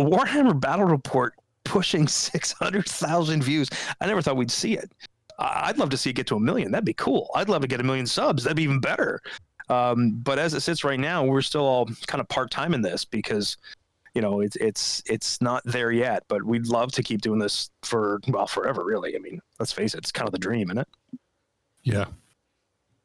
a Warhammer Battle Report pushing [laughs] 600,000 views. I never thought we'd see it. I'd love to see it get to a million. That'd be cool. I'd love to get a million subs. That'd be even better. Um, but as it sits right now, we're still all kind of part time in this because, you know, it's it's it's not there yet. But we'd love to keep doing this for well forever. Really, I mean, let's face it, it's kind of the dream, isn't it? Yeah.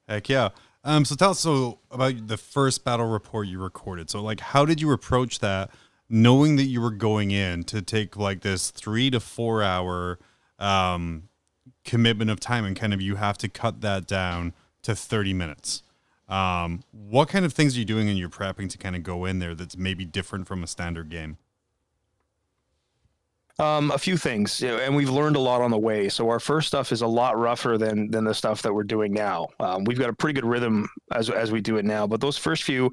Heck yeah. Um, so tell us so about the first battle report you recorded. So like, how did you approach that, knowing that you were going in to take like this three to four hour um, commitment of time, and kind of you have to cut that down to thirty minutes. Um, what kind of things are you doing in your prepping to kind of go in there that's maybe different from a standard game? Um, a few things, and we've learned a lot on the way. So our first stuff is a lot rougher than than the stuff that we're doing now. Um, we've got a pretty good rhythm as as we do it now. But those first few,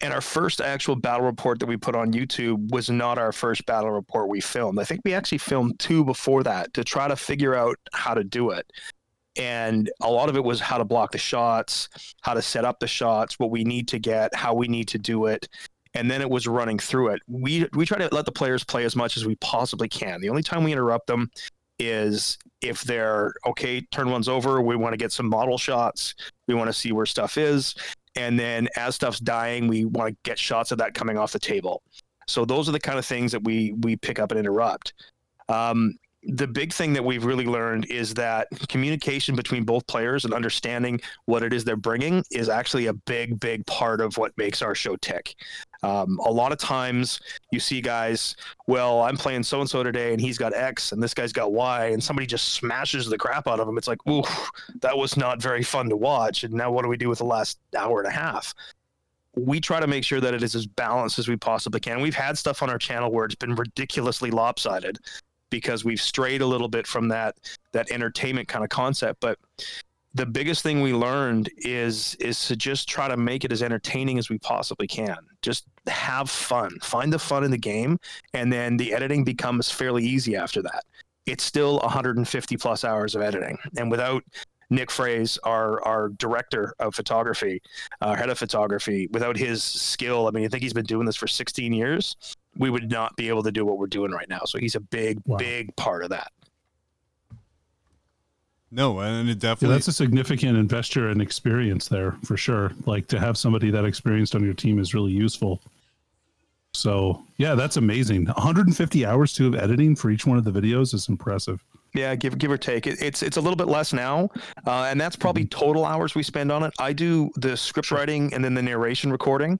and our first actual battle report that we put on YouTube was not our first battle report we filmed. I think we actually filmed two before that to try to figure out how to do it. And a lot of it was how to block the shots, how to set up the shots, what we need to get, how we need to do it and then it was running through it. We we try to let the players play as much as we possibly can. The only time we interrupt them is if they're okay, turn one's over, we want to get some model shots, we want to see where stuff is, and then as stuff's dying, we want to get shots of that coming off the table. So those are the kind of things that we we pick up and interrupt. Um, the big thing that we've really learned is that communication between both players and understanding what it is they're bringing is actually a big, big part of what makes our show tick. Um, a lot of times you see guys, well, I'm playing so and so today, and he's got X, and this guy's got Y, and somebody just smashes the crap out of him. It's like, ooh, that was not very fun to watch. And now what do we do with the last hour and a half? We try to make sure that it is as balanced as we possibly can. We've had stuff on our channel where it's been ridiculously lopsided because we've strayed a little bit from that that entertainment kind of concept. But the biggest thing we learned is is to just try to make it as entertaining as we possibly can. Just have fun. Find the fun in the game, and then the editing becomes fairly easy after that. It's still 150 plus hours of editing, and without Nick Fraze, our our director of photography, our head of photography, without his skill, I mean, I think he's been doing this for 16 years. We would not be able to do what we're doing right now. So he's a big, Wow. big part of that. No, and it Yeah, definitely that's a significant investor and experience there for sure. Like to have somebody that experienced on your team is really useful. So yeah, that's amazing. 150 hours to of editing for each one of the videos is impressive. Yeah, give give or take. It, it's it's a little bit less now, uh, and that's probably total hours we spend on it. I do the script writing and then the narration recording,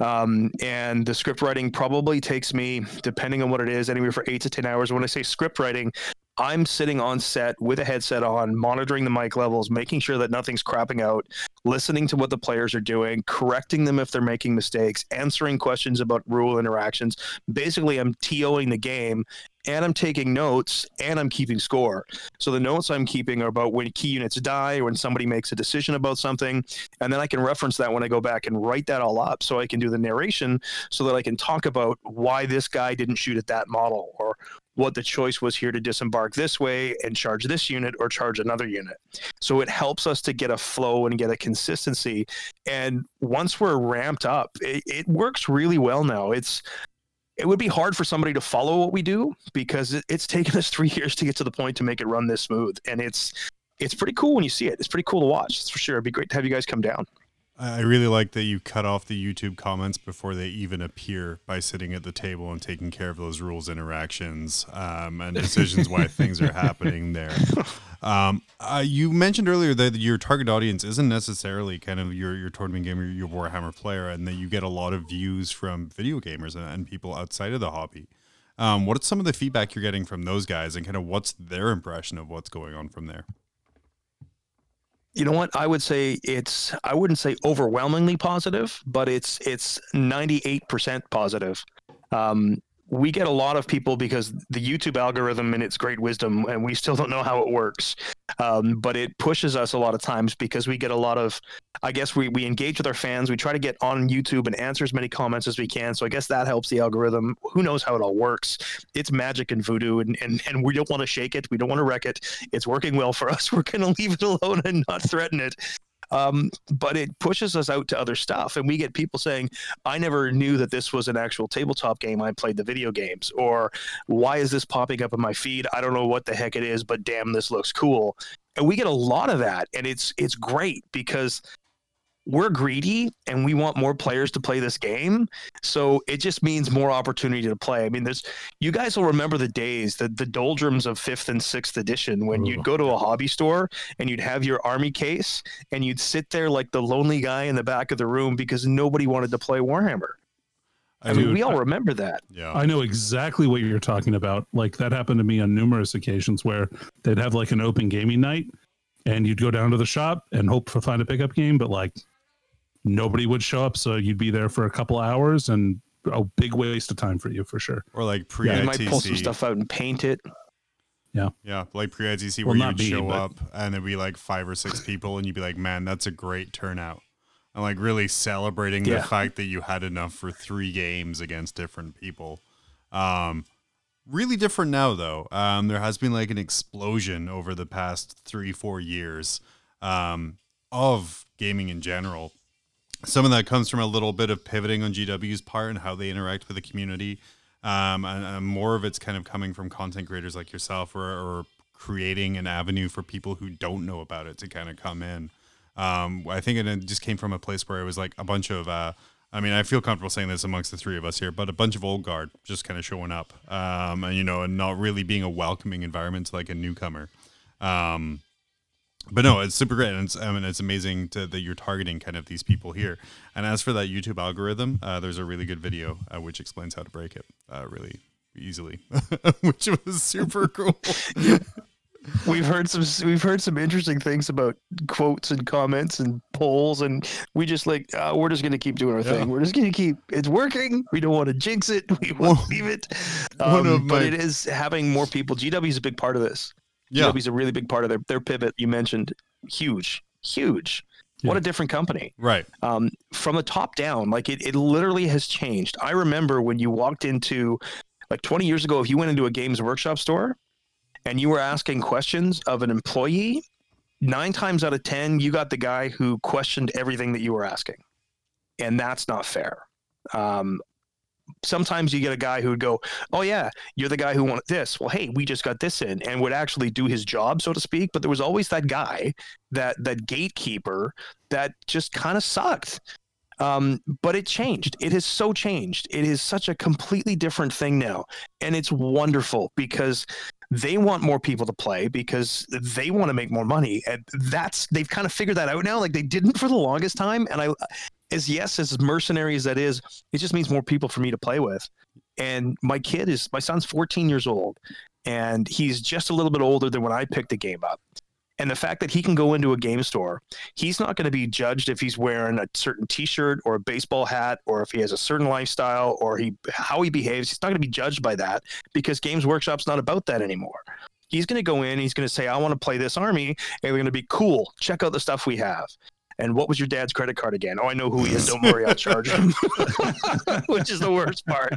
um, and the script writing probably takes me, depending on what it is, anywhere for eight to ten hours. When I say script writing, I'm sitting on set with a headset on, monitoring the mic levels, making sure that nothing's crapping out, listening to what the players are doing, correcting them if they're making mistakes, answering questions about rule interactions. Basically, I'm TOing the game and I'm taking notes and I'm keeping score. So the notes I'm keeping are about when key units die or when somebody makes a decision about something. And then I can reference that when I go back and write that all up so I can do the narration so that I can talk about why this guy didn't shoot at that model or what the choice was here to disembark this way and charge this unit or charge another unit. So it helps us to get a flow and get a consistency. And once we're ramped up, it, it works really well now. It's it would be hard for somebody to follow what we do because it, it's taken [laughs] us three years to get to the point to make it run this smooth. And it's it's pretty cool when you see it. It's pretty cool to watch. That's for sure. It'd be great to have you guys come down. I really like that you cut off the YouTube comments before they even appear by sitting at the table and taking care of those rules, interactions, um, and decisions why [laughs] things are happening there. Um, uh, you mentioned earlier that your target audience isn't necessarily kind of your your tournament gamer, your Warhammer player, and that you get a lot of views from video gamers and, and people outside of the hobby. Um, what's some of the feedback you're getting from those guys, and kind of what's their impression of what's going on from there? You know what? I would say it's I wouldn't say overwhelmingly positive, but it's it's 98% positive. Um, we get a lot of people because the YouTube algorithm and its great wisdom, and we still don't know how it works, um, but it pushes us a lot of times because we get a lot of, I guess we, we engage with our fans. We try to get on YouTube and answer as many comments as we can. So I guess that helps the algorithm. Who knows how it all works? It's magic and voodoo, and, and, and we don't want to shake it. We don't want to wreck it. It's working well for us. [laughs] We're going to leave it alone and not threaten it. Um, but it pushes us out to other stuff, and we get people saying, "I never knew that this was an actual tabletop game. I played the video games." Or, "Why is this popping up in my feed? I don't know what the heck it is, but damn, this looks cool." And we get a lot of that, and it's it's great because we're greedy and we want more players to play this game. So it just means more opportunity to play. I mean, there's you guys will remember the days, the the doldrums of fifth and sixth edition when you'd go to a hobby store and you'd have your army case and you'd sit there like the lonely guy in the back of the room because nobody wanted to play Warhammer. I mean, Dude, we all remember that. Yeah. I know exactly what you're talking about. Like that happened to me on numerous occasions where they'd have like an open gaming night and you'd go down to the shop and hope to find a pickup game, but like nobody would show up. So you'd be there for a couple hours and a big waste of time for you for sure. or like pre You might pull some stuff out and paint it. Yeah, Yeah. like pre ITC Well, where not you'd me, show but- up and there'd be like five or six people, and you'd be like, "Man, that's a great turnout." And like really celebrating Yeah. the fact that you had enough for three games against different people. Um, really different now though. Um, there has been like an explosion over the past three, four years um, of gaming in general. Some of that comes from a little bit of pivoting on GW's part and how they interact with the community. Um, and, and more of it's kind of coming from content creators like yourself or, or creating an avenue for people who don't know about it to kind of come in. Um, I think it just came from a place where it was like a bunch of, uh, I mean, I feel comfortable saying this amongst the three of us here, but a bunch of old guard just kind of showing up, um, and you know, and not really being a welcoming environment to like a newcomer. Um, but no, it's super great, and it's, I mean, it's amazing to, that you're targeting kind of these people here. And as for that YouTube algorithm, uh, there's a really good video uh, which explains how to break it uh, really easily, [laughs] which was super [laughs] cool. We've heard some we've heard some interesting things about quotes and comments and polls, and we just like uh, we're just gonna keep doing our Yeah. thing. We're just gonna keep it's working. We don't want to jinx it. [laughs] We won't leave it. Um, but my- it is having more people. GW is a big part of this. Yeah, is a really big part of their their pivot. You mentioned huge, huge. What a different company right. um, from the top down. Like it, it literally has changed. I remember when you walked into, like 20 years ago, if you went into a Games Workshop store and you were asking questions of an employee, nine times out of 10, you got the guy who questioned everything that you were asking. And that's not fair. Um, sometimes you get a guy who would go, Oh, yeah, you're the guy who wanted this. Well, hey, we just got this in and would actually do his job, so to speak. But there was always that guy, that, that gatekeeper that just kind of sucked. Um, but it changed. It has so changed. It is such a completely different thing now. And it's wonderful because they want more people to play because they want to make more money. And that's, they've kind of figured that out now. Like they didn't for the longest time. And I, as yes, as mercenary as that is, it just means more people for me to play with. And my kid is, my son's 14 years old and he's just a little bit older than when I picked the game up. And the fact that he can go into a game store he's not going to be judged if he's wearing a certain t-shirt or a baseball hat or if he has a certain lifestyle or he how he behaves. He's not going to be judged by that because games workshop's not about that anymore. He's going to go in he's going to say i want to play this army and they're going to be cool check out the stuff we have. And what was your dad's credit card again? Oh i know who he is. Don't worry i'll charge him. [laughs] Which is the worst part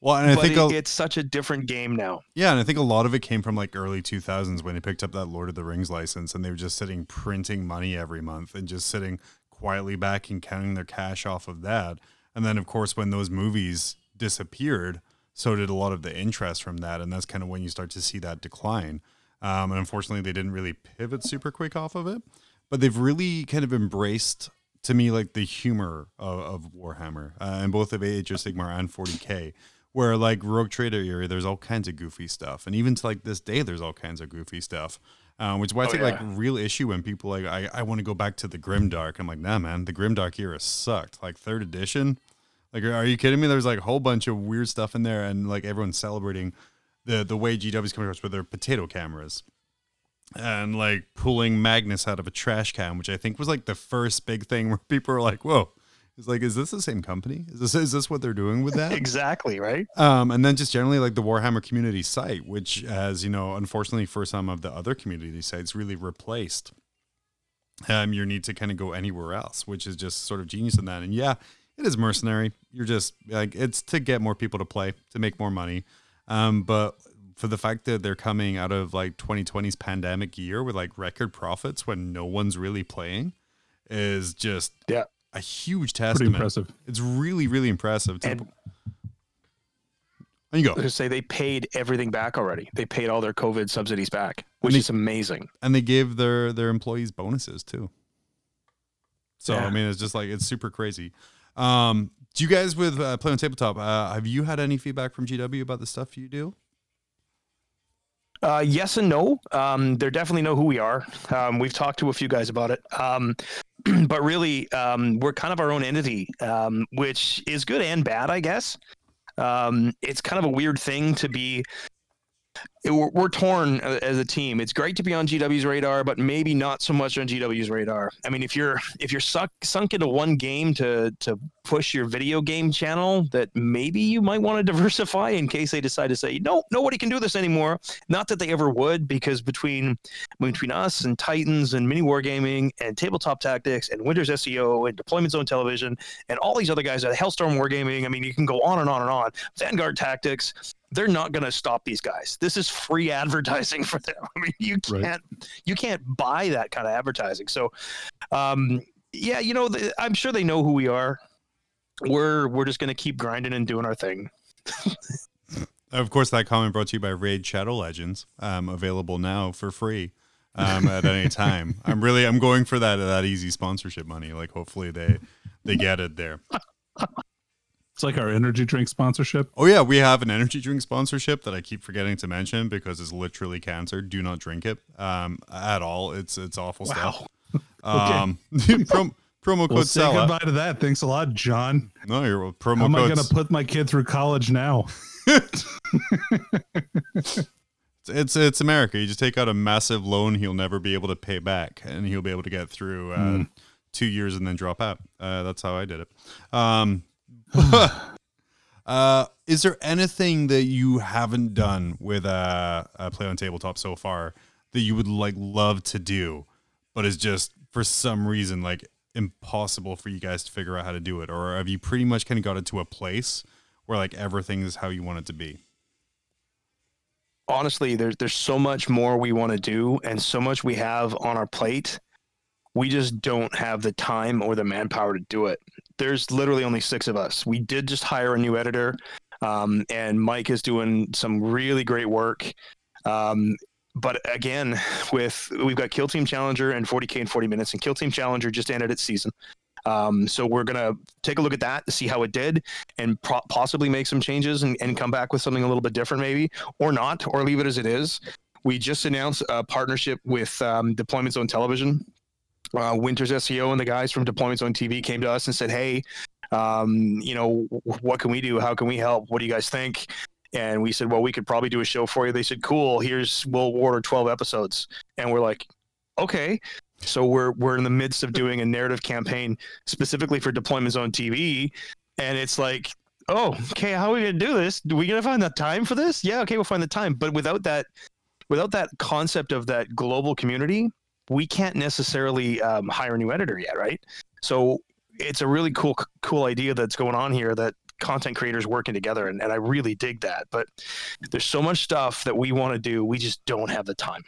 Well, and I but think it- it's such a different game now Yeah, and I think a lot of it came from like early 2000s when he picked up that Lord of the Rings license and they were just sitting printing money every month and just sitting quietly back and counting their cash off of that. And then, of course, when those movies disappeared, so did a lot of the interest from that. And that's kind of when you start to see that decline. Um, and unfortunately, they didn't really pivot super quick off of it, but they've really kind of embraced to me like the humor of, of Warhammer uh, and both of Age of Sigmar and 40k where like Rogue Trader area, there's all kinds of goofy stuff, and even to like this day, there's all kinds of goofy stuff. Um, which is why I Oh, take yeah. like real issue when people like I, I want to go back to the Grimdark. I'm like, nah, man, the Grimdark era sucked. Like third edition, like are you kidding me? There's like a whole bunch of weird stuff in there, and like everyone's celebrating the the way GW's coming across with their potato cameras and like pulling Magnus out of a trash can, which I think was like the first big thing where people were like, whoa. It's like, is this the same company? Is this is this what they're doing with that? exactly right. Um, and then just generally like the Warhammer community site, which has, you know, unfortunately for some of the other community sites really replaced um, your need to kind of go anywhere else, which is just sort of genius in that. And yeah, it is mercenary. You're just like, it's to get more people to play, to make more money. Um, but for the fact that they're coming out of like 2020's pandemic year with like record profits when no one's really playing is just Yeah. A huge Pretty testament. impressive. It's really, really impressive. To And- the, and you go. to say they paid everything back already. They paid all their COVID subsidies back, which they- is amazing. and they gave their their employees bonuses too. So I mean, it's just like it's super crazy. Um, do you guys with uh, play on tabletop? Uh, have you had any feedback from GW about the stuff you do? Uh, yes and no. Um, they definitely know who we are. Um, we've talked to a few guys about it. Um, [clears throat] but really, um, we're kind of our own entity, um, which is good and bad, I guess. Um, it's kind of a weird thing to be. We're, we're torn uh, as a team. It's great to be on GW's radar, but maybe not so much on GW's radar. I mean, if you're if you're suck, sunk into one game to to push your video game channel, that maybe you might want to [laughs] diversify in case they decide to say no, nobody can do this anymore. Not that they ever would, because between between us and Titans and Mini Wargaming and Tabletop Tactics and Winters SEO and Deployment Zone Television and all these other guys at Hellstorm Wargaming, I mean, you can go on and on and on. Vanguard Tactics, they're not going to stop these guys. This is free [laughs] advertising for them. I mean, you can't you can't buy that kind of advertising. So, um, yeah, you know, the, I'm sure they know who we are. We're we're just going to keep grinding and doing our thing. Of course, that comment brought to you by Raid Shadow Legends, um, available now for free um, at any [laughs] time. I'm really I'm going for that that easy sponsorship money. Like hopefully they they get it there. It's like our energy drink sponsorship. Oh yeah, we have an energy drink sponsorship that I keep forgetting to mention because it's literally cancer. Do not drink it um, at all. It's it's awful stuff. [laughs] Um, [laughs] prom- promo code Well, say Sella. goodbye to that. Thanks a lot, John. No, you're promo How am I going to put my kid through college now? [laughs] It's it's America. You just take out a massive loan he'll never be able to pay back, and he'll be able to get through uh, two years and then drop out. Uh, that's how I did it. Um, [laughs] uh, is there anything that you haven't done with uh, uh, play on tabletop so far that you would like love to do, but is just for some reason like impossible for you guys to figure out how to do it, or have you pretty much kind of got it to a place where like everything is how you want it to be? honestly, there's there's so much more we want to do and so much we have on our plate. We just don't have the time or the manpower to do it. There's literally only six of us. We did just hire a new editor, um, and Mike is doing some really great work. Um, but again, with we've got Kill Team Challenger and 40k in 40 minutes, and Kill Team Challenger just ended its season. Um, so we're gonna take a look at that to see how it did, and pro- possibly make some changes and, and come back with something a little bit different, maybe or not, or leave it as it is. We just announced a partnership with um, Deployment Zone Television. Uh, Winters SEO and the guys from Deployment Zone TV came to us and said, "Hey, um, you know, what can we do? How can we help? What do you guys think?" And we said, "Well, we could probably do a show for you." They said, "Cool. Here's we'll order 12 episodes." And we're like, "Okay." So we're we're in the midst of doing a narrative campaign specifically for Deployment Zone TV, and it's like oh, okay, how are we gonna do this? Do we gonna find the time for this? Yeah, okay, we'll find the time. But without that, without that concept of that global community, we can't necessarily um, hire a new editor yet, right? So it's a really cool, cool idea that's going on here that content creators working together, and, and I really dig that. But there's so much stuff that we want to do, we just don't have the time.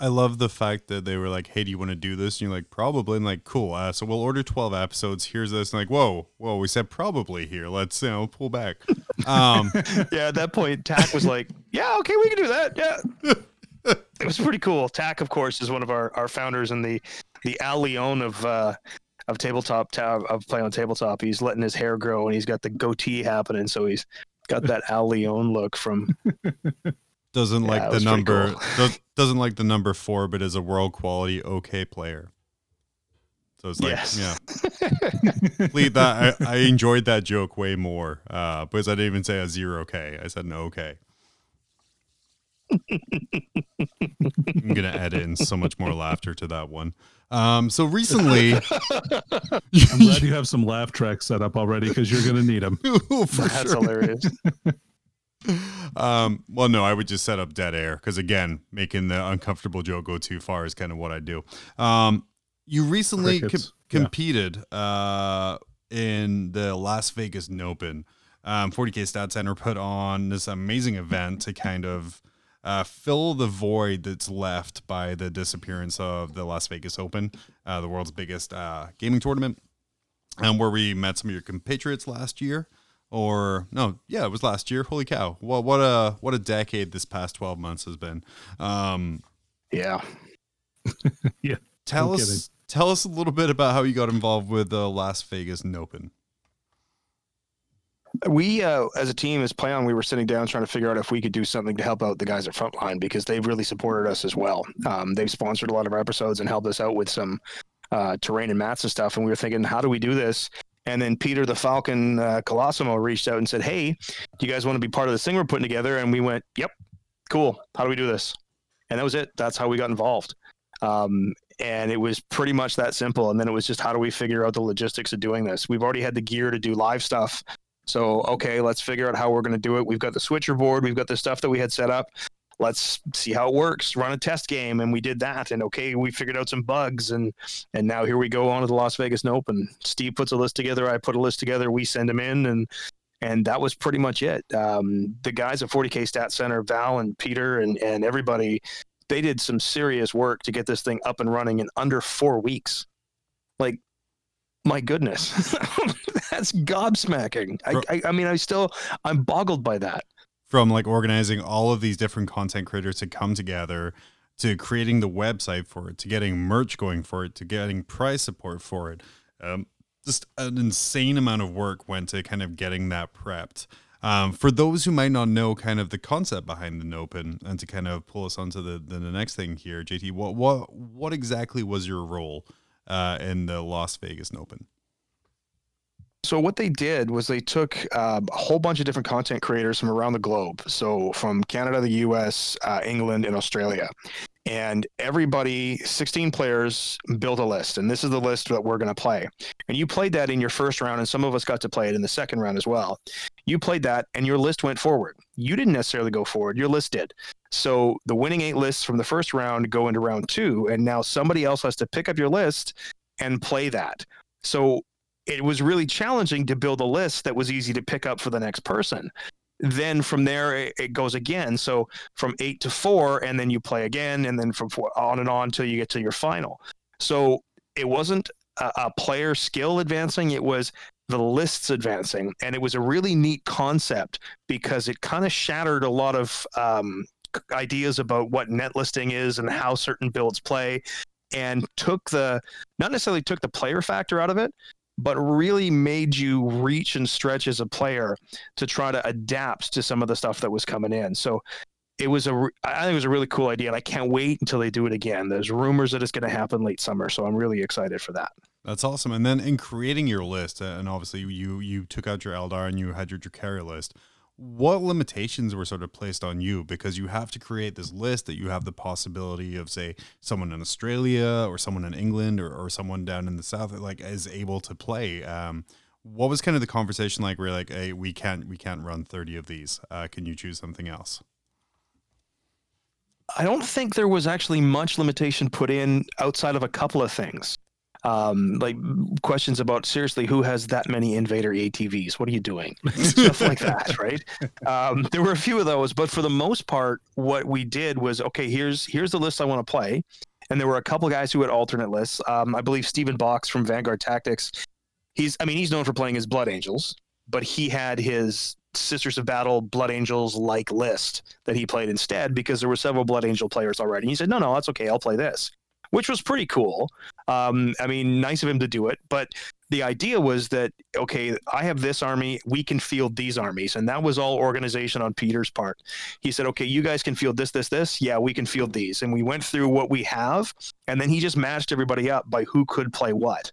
I love the fact that they were like, "Hey, do you want to do this?" And you're like, "Probably." And like, "Cool." Uh, so we'll order twelve episodes. Here's this. And like, whoa, whoa, we said probably here. Let's you know pull back. [laughs] Um, yeah, at that point, Tack was like, "Yeah, okay, we can do that." Yeah, [laughs] [laughs] it was pretty cool. Tack, of course, is one of our, our founders and the the Al Leon of uh, of tabletop ta- of play on tabletop. He's letting his hair grow and he's got the goatee happening, so he's got that [laughs] Al Leon look from. [laughs] doesn't Yeah, like it the number. cool. does, doesn't like the number four, but is a world quality okay player. So it's like, Yes. yeah, Please, that I, I enjoyed that joke way more uh, because I didn't even say a zero K. I said an okay. I'm gonna add in so much more laughter to that one. Um, so recently, [laughs] I'm glad you have some laugh tracks set up already because you're going to need them. [laughs] for That's sure. hilarious. [laughs] Um, well, no, I would just set up dead air because again, making the uncomfortable joke go too far is kind of what I do. Um, you recently com- Crickets, yeah. competed uh, in the Las Vegas Open. Um, 40k Stat Center put on this amazing event to kind of uh, fill the void that's left by the disappearance of the Las Vegas Open, uh, the world's biggest uh, gaming tournament, and where we met some of your compatriots last year or no, yeah, it was last year. Holy cow! What what a what a decade this past twelve months has been. Um, Yeah. [laughs] tell No us kidding. tell us a little bit about how you got involved with the Las Vegas Open. We, uh, as a team, as Playon, we were sitting down trying to figure out if we could do something to help out the guys at Frontline because they've really supported us as well. Um, they've sponsored a lot of our episodes and helped us out with some uh, terrain and mats and stuff. And we were thinking, how do we do this? And then Peter the Falcon uh, Colosimo reached out and said, "Hey, do you guys want to be part of this thing we're putting together?" And we went, "Yep, cool. How do we do this?" And that was it. That's how we got involved. Um, and it was pretty much that simple. And then it was just how do we figure out the logistics of doing this? We've already had the gear to do live stuff. So, okay, let's figure out how we're going to do it. We've got the switcher board, we've got the stuff that we had set up. Let's see how it works. Run a test game, and we did that. And okay, we figured out some bugs, and and now here we go on to the Las Vegas Open. Steve puts a list together. I put a list together. We send them in, and and that was pretty much it. Um, the guys at 40K Stat Center, Val and Peter, and and everybody, they did some serious work to get this thing up and running in under four weeks. Like, my goodness, [laughs] that's gobsmacking. I, I, I mean, I still, I'm boggled by that. From like organizing all of these different content creators to come together, to creating the website for it, to getting merch going for it, to getting price support for it. Um, just an insane amount of work went to kind of getting that prepped. Um, for those who might not know kind of the concept behind the Open and to kind of pull us onto the, the, the next thing here, JT, what what what exactly was your role uh, in the Las Vegas Open? So what they did was they took uh, a whole bunch of different content creators from around the globe. So from Canada, the U.S., uh, England, and Australia, and everybody, 16 players, built a list, and this is the list that we're going to play. And you played that in your first round, and some of us got to play it in the second round as well. You played that, and your list went forward. You didn't necessarily go forward; your list did. So the winning eight lists from the first round go into round two, and now somebody else has to pick up your list and play that. So it was really challenging to build a list that was easy to pick up for the next person. Then from there it, it goes again. So from eight to four, and then you play again, and then from four on and on till you get to your final. So it wasn't a, a player skill advancing; it was the lists advancing, and it was a really neat concept because it kind of shattered a lot of um, ideas about what net listing is and how certain builds play, and took the not necessarily took the player factor out of it, but really made you reach and stretch as a player to try to adapt to some of the stuff that was coming in. So it was a, I think it was a really cool idea, and I can't wait until they do it again. There's rumors that it's going to happen late summer, so I'm really excited for that. That's awesome. And then in creating your list, uh, and obviously you you took out your Eldar and you had your Drukhari list. What limitations were sort of placed on you because you have to create this list that you have the possibility of, say, someone in Australia or someone in England or, or someone down in the south like is able to play. Um, what was kind of the conversation like? Where like, hey, we can't we can't run thirty of these. Uh, can you choose something else? I don't think there was actually much limitation put in outside of a couple of things. Um, like questions about seriously who has that many invader ATVs? What are you doing? [laughs] Stuff like that, right? Um, there were a few of those, but for the most part, what we did was okay. Here's here's the list I want to play, and there were a couple guys who had alternate lists. Um, I believe Stephen Box from Vanguard Tactics. He's I mean he's known for playing his Blood Angels, but he had his Sisters of Battle Blood Angels like list that he played instead because there were several Blood Angel players already. And he said, no, no, that's okay. I'll play this, which was pretty cool. Um, I mean, nice of him to do it. But the idea was that, okay, I have this army. We can field these armies. And that was all organization on Peter's part. He said, okay, you guys can field this, this, this. Yeah, we can field these. And we went through what we have. And then he just matched everybody up by who could play what.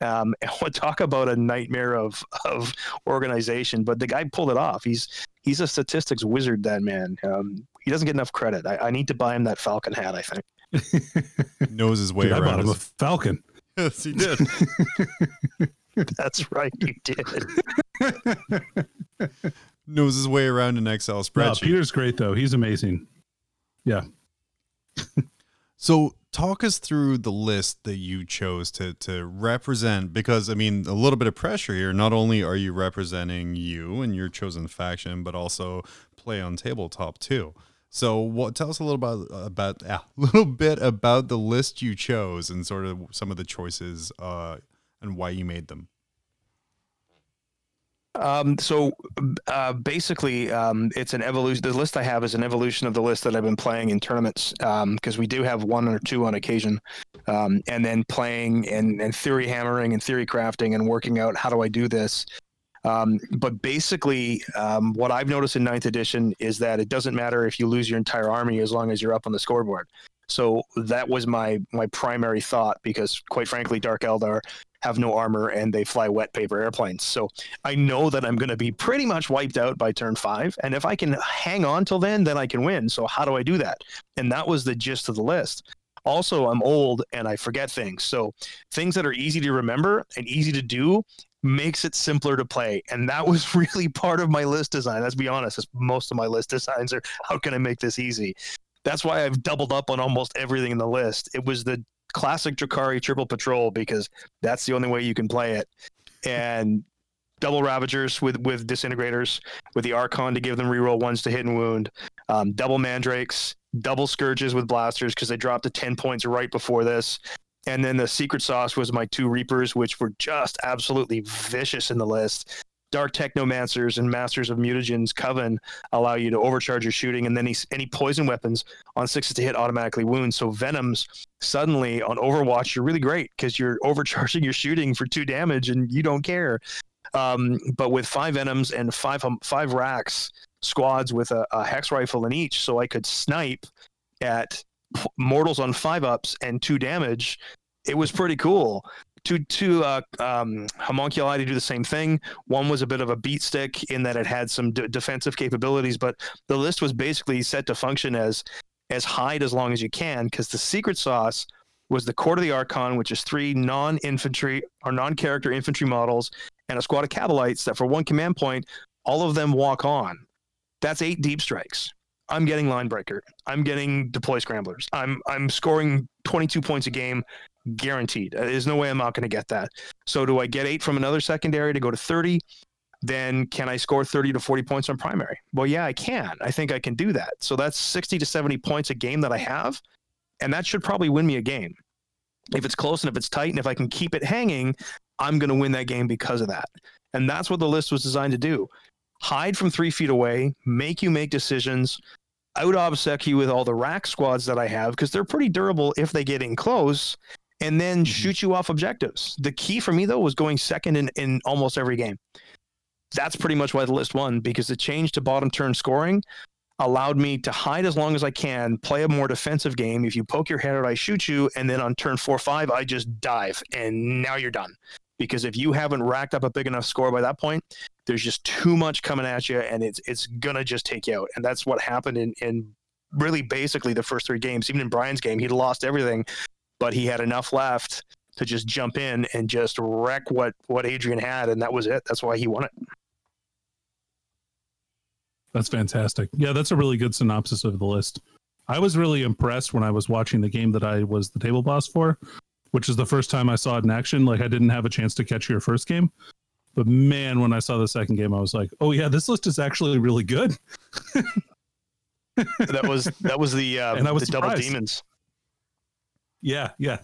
Um, [laughs] and talk about a nightmare of of organization, but the guy pulled it off. He's he's a statistics wizard. That man. Um, he doesn't get enough credit. I, I need to buy him that Falcon hat. I think. [laughs] knows his way Dude, I bought around. him a Falcon. [laughs] yes, he did. [laughs] That's right, you did. knows his way around an Excel No, spreadsheet. Peter's great though. He's amazing. Yeah. So talk us through the list that you chose to to represent because I mean a little bit of pressure here. Not only are you representing you and your chosen faction, but also play on tabletop too. So what tell us a little about about [laughs] a little bit about the list you chose and sort of some of the choices uh and why you made them. Um, so uh, basically, um, it's an evolution. The list I have is an evolution of the list that I've been playing in tournaments because we do have one or two on occasion, um, and then playing and, and theory hammering and theory crafting and working out how do I do this. Um, but basically, um, what I've noticed in ninth edition is that it doesn't matter if you lose your entire army as long as you're up on the scoreboard. So that was my my primary thought because, quite frankly, Dark Eldar have no armor and they fly wet paper airplanes. So I know that I'm going to be pretty much wiped out by turn five. And if I can hang on till then, then I can win. So how do I do that? And that was the gist of the list. Also, I'm old and I forget things. So things that are easy to remember and easy to do makes it simpler to play. And that was [laughs] really part of my list design. Let's be honest, most of my list designs are how can I make this easy? That's why I've doubled up on almost everything in the list. It was the classic Drukhari triple patrol because that's the only way you can play it. And double Ravagers with with disintegrators, with the Archon to give them reroll ones to hit and wound, um, double Mandrakes, double Scourges with blasters because they dropped to ten points right before this. And then the secret sauce was my two Reapers, which were just absolutely vicious in the list. Dark Technomancers and Masters of Mutagens Coven allow you to overcharge your shooting, and then any, any poison weapons on sixes to hit automatically wound. So Venoms suddenly on Overwatch, you're really great because you're [laughs] overcharging your shooting for two damage and you don't care. Um, but with five Venoms and five hum- five Wracks squads with a, a hex rifle in each, so I could snipe at mortals on five ups and two damage. It was pretty cool. Two two uh, um, homunculi to do the same thing. One was a bit of a beat stick in that it had some d- defensive capabilities, but the list was basically set to function as as hide as long as you can because the secret sauce was the Court of the Archon, which is three non-infantry or non-character infantry models and a squad of Kabalites that for one command point, all of them walk on. That's eight deep strikes. I'm getting line breaker. I'm getting deploy scramblers. I'm I'm scoring 22 points a game, guaranteed. Uh, There's no way I'm not going to get that. So do I get eight from another secondary to go to 30? Then can I score 30 to 40 points on primary? Well, yeah, I can. I think I can do that. So that's 60 to 70 points a game that I have, and that should probably win me a game. If it's close and if it's tight and if I can keep it hanging, I'm going to win that game because of that. And that's what the list was designed to do hide from three feet away, make you make decisions, out obsec you with all the Wrack squads that I have because they're pretty durable if they get in close, and then mm-hmm. shoot you off objectives. The key for me, though, was going second in, in almost every game. That's pretty much why the list won because the change to bottom turn scoring allowed me to hide as long as I can, play a more defensive game. If you poke your head out, I shoot you, and then on turn four five, I just dive, and now you're done. Because if you haven't racked up a big enough score by that point, there's just too much coming at you, and it's it's gonna just take you out. And that's what happened in in really basically the first three games. Even in Brian's game, he'd lost everything, but he had enough left to just jump in and just wreck what what Adrian had, and that was it. That's why he won it. That's fantastic. Yeah, that's a really good synopsis of the list. I was really impressed when I was watching the game that I was the table boss for, which is the first time I saw it in action. Like I didn't have a chance to catch your first game. But man, when I saw the second game, I was like, "Oh yeah, this list is actually really good." [laughs] That was that was the uh, And I was the double demons. Yeah, yeah.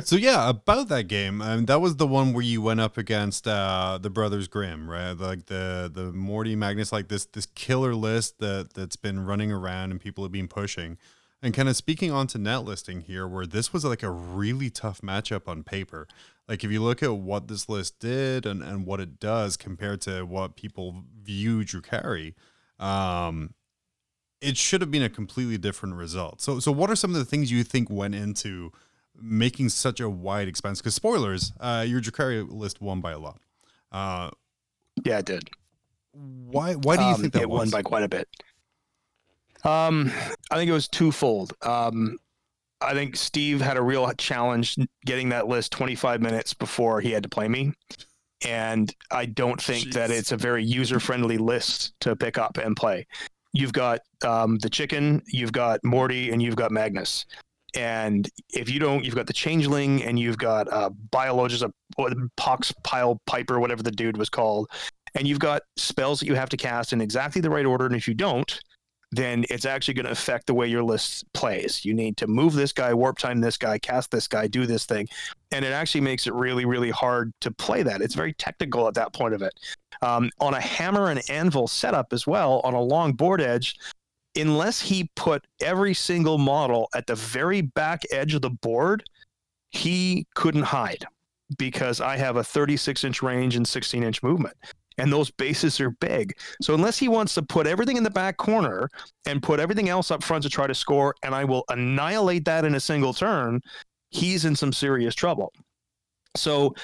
so yeah, about that game, um, that was the one where you went up against uh, the Brothers Grimm, right? Like the the Morty Magnus, like this this killer list that that's been running around and people have been pushing. And kind of speaking on to net listing here, where this was like a really tough matchup on paper. Like if you look at what this list did and, and what it does compared to what people view Drukhari, um, it should have been a completely different result. So so what are some of the things you think went into making such a wide expense? Because spoilers, uh, your Drukhari list won by a lot. Uh, Yeah, it did. why why do you Um, think that it was? won by quite a bit? Um, I think it was twofold. Um, I think Steve had a real challenge getting that list 25 minutes before he had to play me. And I don't think that it's a very user friendly list to pick up and play. You've got um, the chicken, you've got Morty, and you've got Magnus. And if you don't, you've got the changeling, and you've got uh, biologist, uh, pox pile piper, whatever the dude was called, and you've got spells that you have to cast in exactly the right order. And if you don't, then it's actually going to affect the way your list plays. You need to move this guy, warp time this guy, cast this guy, do this thing. And it actually makes it really, really hard to play that. It's very technical at that point of it. Um, on a hammer and anvil setup as well, on a long board edge, unless he put every single model at the very back edge of the board, he couldn't hide because I have a 36 inch range and 16 inch movement. And those bases are big. So unless he wants to put everything in the back corner and put everything else up front to try to score, and I will annihilate that in a single turn, he's in some serious trouble. So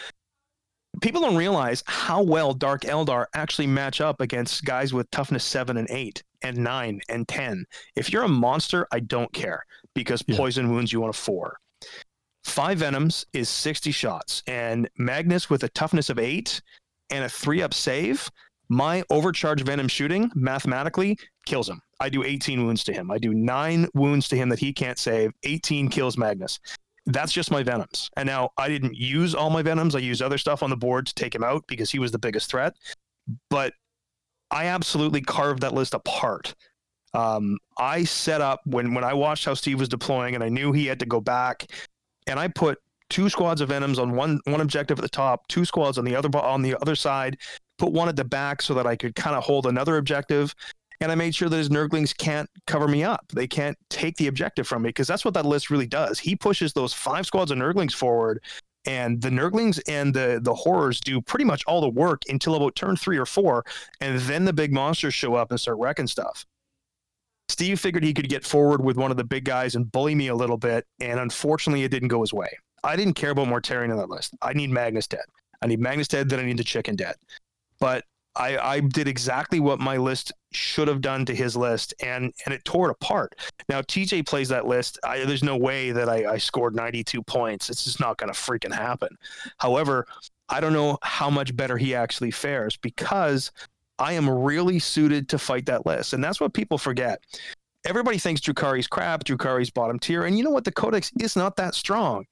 people don't realize how well Dark Eldar actually match up against guys with toughness seven and eight and nine and ten. If you're a monster, I don't care because Yeah. poison wounds you on a four. Five venoms is 60 shots, and Magnus with a toughness of eight and a three up save, my overcharge venom shooting mathematically kills him. I do 18 wounds to him. I do nine wounds to him that he can't save. 18 kills Magnus. That's just my venoms. And now I didn't use all my venoms. I used other stuff on the board to take him out because he was the biggest threat. But I absolutely carved that list apart. Um, I set up when when I watched how Steve was deploying, and I knew he had to go back, and I put two squads of venoms on one one objective at the top, two squads on the other on the other side, put one at the back so that I could kind of hold another objective. And I made sure that his Nurglings can't cover me up. They can't take the objective from me because that's what that list really does. He pushes those five squads of Nurglings forward, and the Nurglings and the the horrors do pretty much all the work until about turn three or four, and then the big monsters show up and start wrecking stuff. Steve figured he could get forward with one of the big guys and bully me a little bit, and unfortunately, it didn't go his way. I didn't care about Mortarion on that list. I need Magnus dead. I need Magnus dead, then I need the chicken dead. But I, I did exactly what my list should have done to his list, and and it tore it apart. Now TJ plays that list. I, there's no way that I, I scored 92 points. It's just not going to freaking happen. However, I don't know how much better he actually fares because I am really suited to fight that list, and that's what people forget. Everybody thinks Drukhari's crap, Drukhari's bottom tier, and you know what? The Codex is not that strong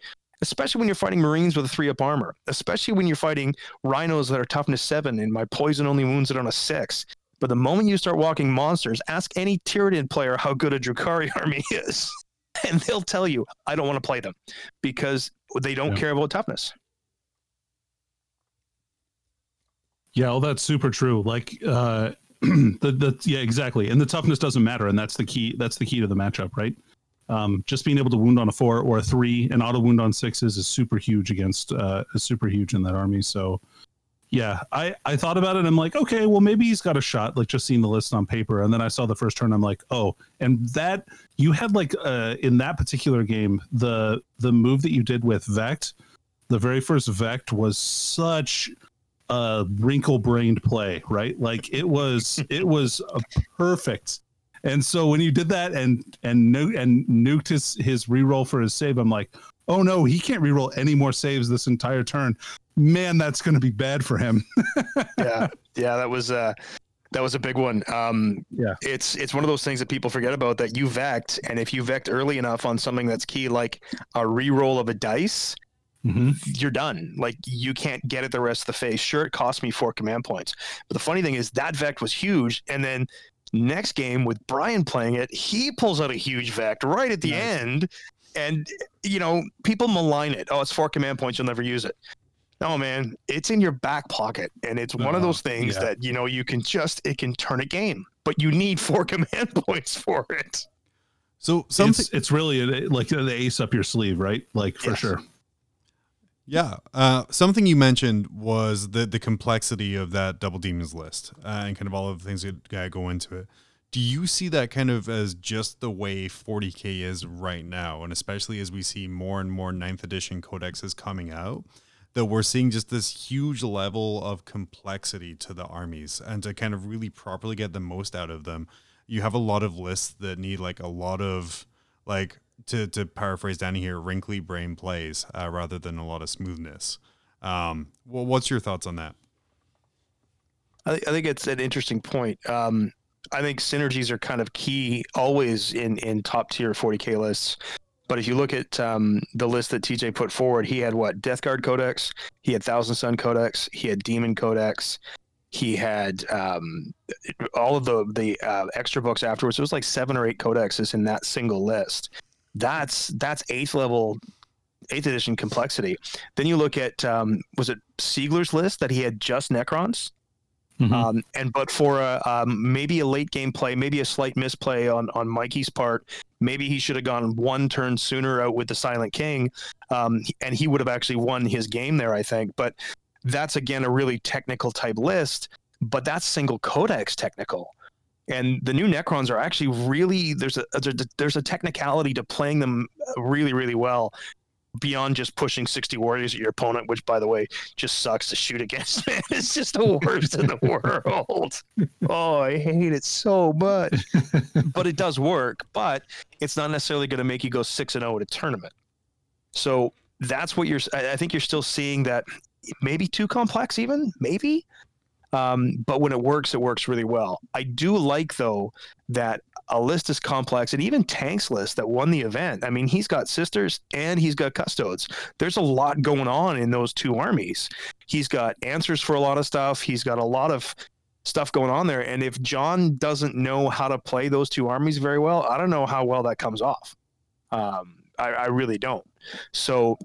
especially when you're fighting Marines with a three up armor, especially when you're fighting rhinos that are toughness seven and my poison only wounds it on a six. But the moment you start walking monsters, ask any Tyranid player how good a Drukhari [laughs] army is. And they'll tell you, I don't want to play them because they don't Yeah. care about toughness. Yeah, well, that's super true. Like, uh, [clears throat] the the yeah, exactly. And the toughness doesn't matter, and that's the key. That's the key to the matchup, right? Um, just being able to wound on a four or a three and auto wound on sixes is super huge against uh, is super huge in that army. So, yeah, I I thought about it. I'm like, okay, well, maybe he's got a shot. Like just seeing the list on paper, and then I saw the first turn. I'm like, oh, and that you had like uh, in that particular game the the move that you did with Vect, the very first Vect was such a wrinkle brained play, right? Like it was it was a perfect. And so when you did that and and nu- and nuked his his reroll for his save, I'm like, oh no, he can't reroll any more saves this entire turn. Man, that's going to be bad for him. [laughs] yeah, yeah, that was uh, that was a big one. Um, Yeah. it's it's one of those things that people forget about that you vect, and if you vect early enough on something that's key, like a reroll of a dice, Mm-hmm. you're done. Like you can't get it the rest of the phase. Sure, it cost me four command points, but the funny thing is that vect was huge, and then next game with Brian playing it, he pulls out a huge vect right at the Nice. end, and you know people malign it. Oh, it's four command points. You'll never use it. No, man, it's in your back pocket, and it's one of Uh-huh. those things Yeah. that you know you can just it can turn a game, but you need four [laughs] command points for it. So something, It's, it's really a, like the ace up your sleeve, right? Like for Yes. sure. Yeah, uh, something you mentioned was the the complexity of that double demons list uh, and kind of all of the things that go into it. Do you see that kind of as just the way 40k is right now, and especially as we see more and more ninth edition codexes coming out, that we're seeing just this huge level of complexity to the armies, and to kind of really properly get the most out of them, you have a lot of lists that need like a lot of like to to paraphrase Danny here, wrinkly brain plays uh, rather than a lot of smoothness. Um, well, what's your thoughts on that? I, I think it's an interesting point. Um, I think synergies are kind of key always in in top tier 40k lists. But if you look at um, the list that TJ put forward, he had what Death Guard Codex, he had Thousand Sun Codex, he had Demon Codex, he had um, all of the the uh, extra books afterwards. It was like seven or eight codexes in that single list. That's that's eighth level, eighth edition complexity. Then you look at um, was it Siegler's list that he had just Necrons. Mhm. Um, and but for a, um, maybe a late game play, maybe a slight misplay on on Mikey's part, maybe he should have gone one turn sooner out with the Silent King, um, and he would have actually won his game there, I think. But that's again a really technical type list, but that's single codex technical. And the new Necrons are actually really there's a there's a, technicality to playing them really really well beyond just pushing 60 warriors at your opponent which by the way just sucks to shoot against [laughs] man. It's just the worst in the world. Oh i hate it so much. But it does work but it's not necessarily going to make you go 6 and 0 at a tournament. So that's what you're I think you're still seeing that maybe too complex even maybe um, but when it works it works really well. I do like though that a list as complex and even tank's list that won the event. I mean he's got sisters and he's got custodes. There's a lot going on in those two armies. He's got answers for a lot of stuff. He's got a lot of stuff going on there. And if john doesn't know how to play those two armies very well i don't know how well that comes off. Um, I, I really don't. So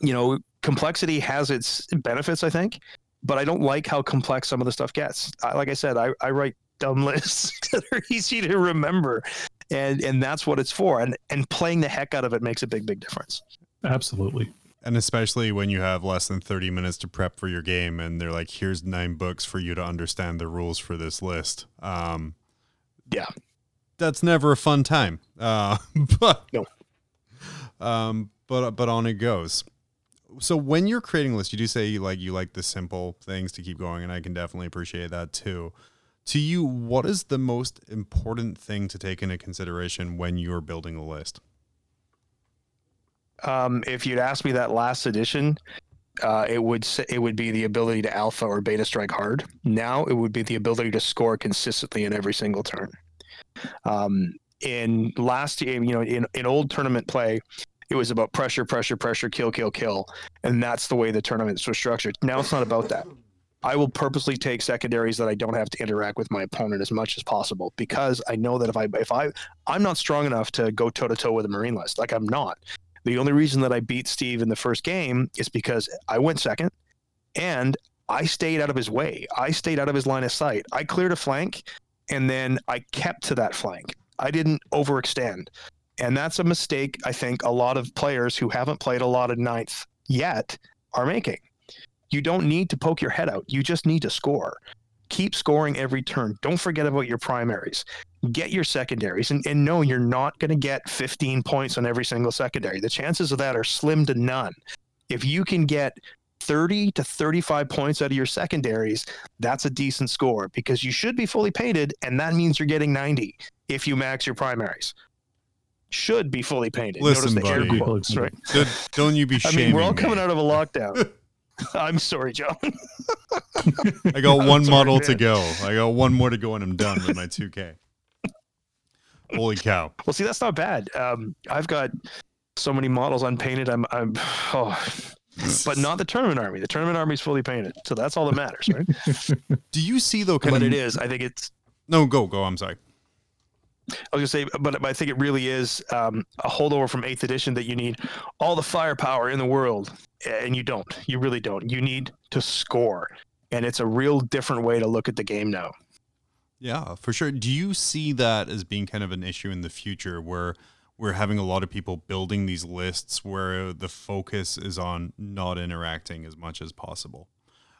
you know complexity has its benefits i think but i don't like how complex some of the stuff gets I, like i said I, I write dumb [laughs] lists that are easy to remember and and that's what it's for and and playing the heck out of it makes a big big difference Absolutely. And especially when you have less than 30 minutes to prep for your game and they're like, here's nine books for you to understand the rules for this list. Um, Yeah. That's never a fun time. Uh, [laughs] but, No. um, but, but on it goes. So when you're creating lists, you do say you like, you like the simple things to keep going. And I can definitely appreciate that too. To you, what is the most important thing to take into consideration when you're building a list? um, if you'd asked me that last edition uh, it would it would be the ability to alpha or beta strike hard. Now it would be the ability to score consistently in every single turn. Um, in last year, you know, in, in old tournament play, it was about pressure, pressure, pressure, kill, kill, kill, and that's the way the tournaments were structured. Now it's not about that. I will purposely take secondaries that I don't have to interact with my opponent as much as possible because I know that if I if I I'm not strong enough to go toe to toe with a marine list. Like I'm not. The only reason that I beat Steve in the first game is because I went second and I stayed out of his way. I stayed out of his line of sight. I cleared a flank and then I kept to that flank. I didn't overextend. And that's a mistake I think a lot of players who haven't played a lot of ninth yet are making. You don't need to poke your head out. You just need to score. Keep scoring every turn. Don't forget about your primaries. Get your secondaries. And, and no, you're not going to get 15 points on every single secondary. The chances of that are slim to none. If you can get 30 to 35 points out of your secondaries, that's a decent score because you should be fully painted, and that means you're getting 90 if you max your primaries. Should be fully painted. Listen, Notice the buddy. quotes, right? Don't- [laughs] Don't you be I mean, we're all me. coming out of a lockdown. [laughs] I'm sorry, John. [laughs] I got one Sorry, model to go. I got one more to go, and I'm done with my 2K. Holy cow! Well, see, that's not bad. Um, I've got so many models unpainted. I'm, I'm, [sighs] oh, but not the tournament army. The tournament army is fully painted, so that's all that matters, right? Do you see though? Kind but of it is. I think it's. no. Go go. I'm sorry. I was gonna say, but I think it really is um, a holdover from Eighth Edition that you need all the firepower in the world, and you don't. You really don't. You need to score, and it's a real different way to look at the game now. Yeah, for sure. Do you see that as being kind of an issue in the future where we're having a lot of people building these lists where the focus is on not interacting as much as possible?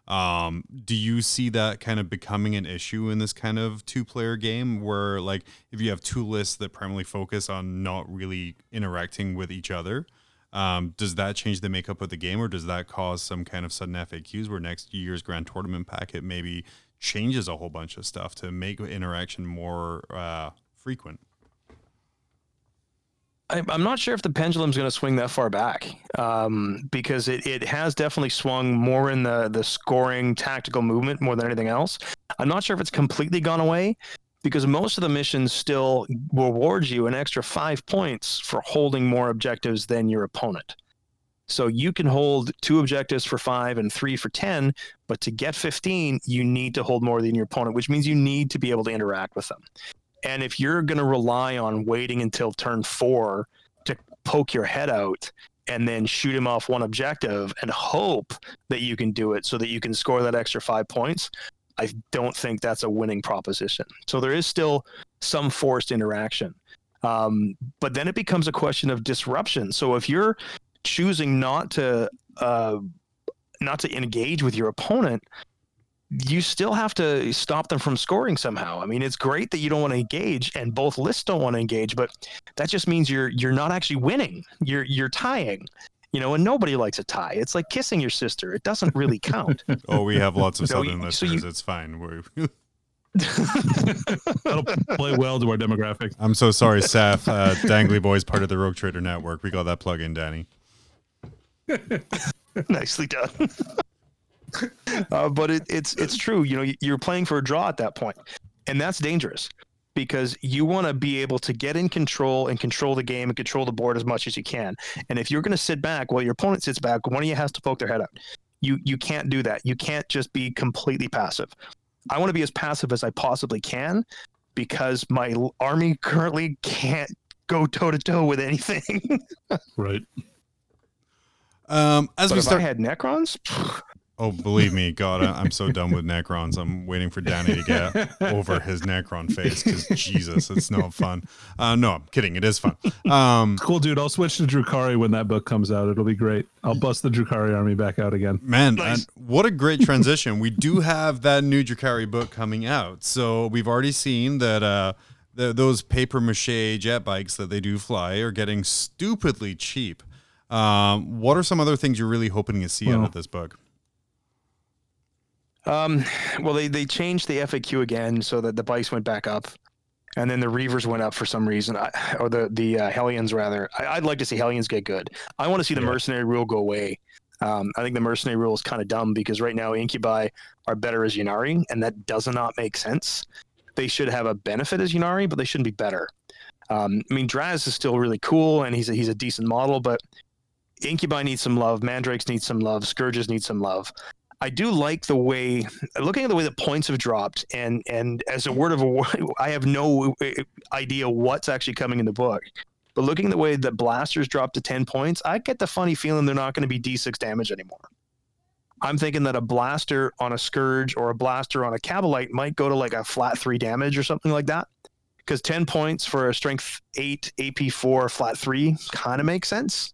Um, do you see that kind of becoming an issue in this kind of two player game where like if you have two lists that primarily focus on not really interacting with each other, um, does that change the makeup of the game or does that cause some kind of sudden FAQs where next year's grand tournament packet maybe changes a whole bunch of stuff to make interaction more uh, frequent? I, I'm not sure if the pendulum's going to swing that far back um, because it, it has definitely swung more in the the scoring tactical movement more than anything else. I'm not sure if it's completely gone away because most of the missions still reward you an extra five points for holding more objectives than your opponent. So you can hold two objectives for five and three for 10, but to get 15, you need to hold more than your opponent, which means you need to be able to interact with them. And if you're going to rely on waiting until turn four to poke your head out and then shoot him off one objective and hope that you can do it so that you can score that extra five points, I don't think that's a winning proposition. So there is still some forced interaction. Um, but then it becomes a question of disruption. So if you're choosing not to uh, not to engage with your opponent, you still have to stop them from scoring somehow. I mean, it's great that you don't want to engage, and both lists don't want to engage, but that just means you're you're not actually winning. You're you're tying. You know, and nobody likes a tie. It's like kissing your sister. It doesn't really count. [laughs] Oh, we have lots of So southern you- so you- it's fine. We're, [laughs] That'll play well to our demographic. I'm so sorry, Seth. Uh, Dangly Boy's part of the Rogue Trader Network. We got that plug in, Danny. [laughs] Nicely done. [laughs] uh, but it, it's it's true. You know, you're playing for a draw at that point, and that's dangerous because you want to be able to get in control and control the game and control the board as much as you can. And if you're going to sit back while your opponent sits back, one of you has to poke their head out. You you can't do that. You can't just be completely passive. I want to be as passive as I possibly can because my army currently can't go toe to toe with anything. [laughs] Right. Um, as but we if start, I had Necrons, oh, believe me, God, I, I'm so done with Necrons. I'm waiting for Danny to get over his Necron face because Jesus, it's no fun. Uh, no, I'm kidding. It is fun. Um, Cool, dude. I'll switch to Drukhari when that book comes out. It'll be great. I'll bust the Drukhari army back out again. Man, Nice. and what a great transition. we do have that new Drukhari book coming out. So we've already seen that uh, the, those paper mache jet bikes that they do fly are getting stupidly cheap. Um, what are some other things you're really hoping to see out of this book? Um, well, they, they changed the FAQ again so that the bikes went back up, and then the Reavers went up for some reason, I, or the the uh, Hellions rather. I, I'd like to see Hellions get good. I want to see the Yeah. Mercenary rule go away. Um, I think the Mercenary rule is kind of dumb because right now Incubi are better as Ynnari, and that does not make sense. They should have a benefit as Ynnari, but they shouldn't be better. Um, I mean, Draz is still really cool, and he's a, he's a decent model, but Incubi needs some love. Mandrakes need some love. Scourges need some love. I do like the way looking at the way the points have dropped, and and as a word of a [laughs] I have no uh, idea what's actually coming in the book. But looking at the way that blasters dropped to ten points, I get the funny feeling they're not going to be D6 damage anymore. I'm thinking that a blaster on a scourge or a blaster on a Kabalite might go to like a flat three damage or something like that. Because ten points for a strength eight AP four flat three kind of makes sense.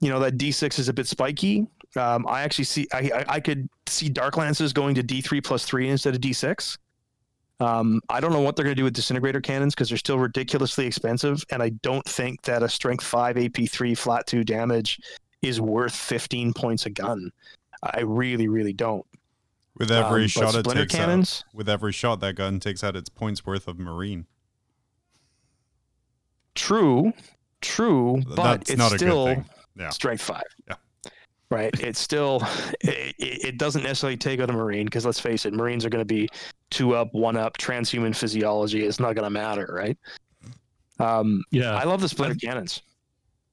You know that D6 is a bit spiky, um, I actually see I, I I could see Dark Lances going to D three plus three instead of D six. Um, I don't know what they're going to do with disintegrator cannons because they're still ridiculously expensive, and I don't think that a strength five AP three flat two damage is worth fifteen points a gun. I really, really don't. With every Um, shot it takes cannons, out, with every shot that gun takes out its points worth of marine. true, true, but That's it's not a still good thing. Yeah. strength five. Yeah. Right. It's still, it, it doesn't necessarily take out a Marine because let's face it, Marines are going to be two up, one up, transhuman physiology. It's not going to matter. Right. Um, Yeah. I love the splinter cannons.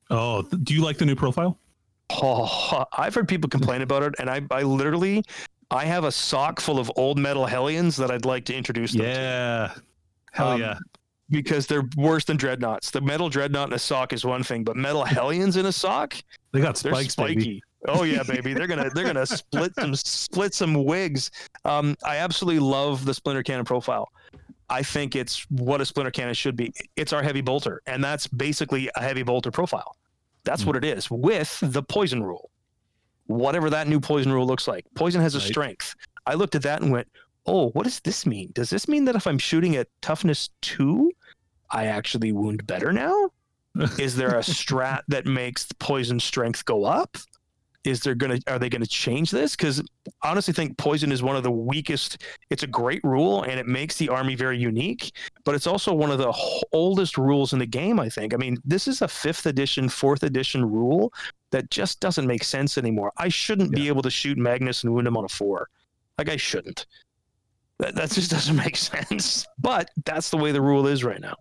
oh, do you like the new profile? Oh, [laughs] I've heard people complain about it, and I, I literally, I have a sock full of old metal hellions that I'd like to introduce them to Yeah. Hell Um, yeah. because they're worse than dreadnoughts. The metal dreadnought in a sock is one thing, but metal hellions in a sock, They got they're spikes, spiky. baby. Oh yeah, baby. They're gonna they're gonna split some split some wigs. Um, I absolutely love the splinter cannon profile. I think it's what a splinter cannon should be. It's our heavy bolter, and that's basically a heavy bolter profile. That's what it is with the poison rule. Whatever that new poison rule looks like. Poison has a Right. strength. I looked at that and went, "Oh, what does this mean? Does this mean that if I'm shooting at toughness 2, I actually wound better now? [laughs] Is there a strat that makes the poison strength go up? Is there gonna are they gonna change this? Because honestly, think poison is one of the weakest. It's a great rule and it makes the army very unique, but it's also one of the oldest rules in the game. I think. I mean, this is a fifth edition, fourth edition rule that just doesn't make sense anymore. I shouldn't be able to shoot Magnus and wound him on a four. Like I shouldn't. That, that just [laughs] doesn't make sense. But that's the way the rule is right now.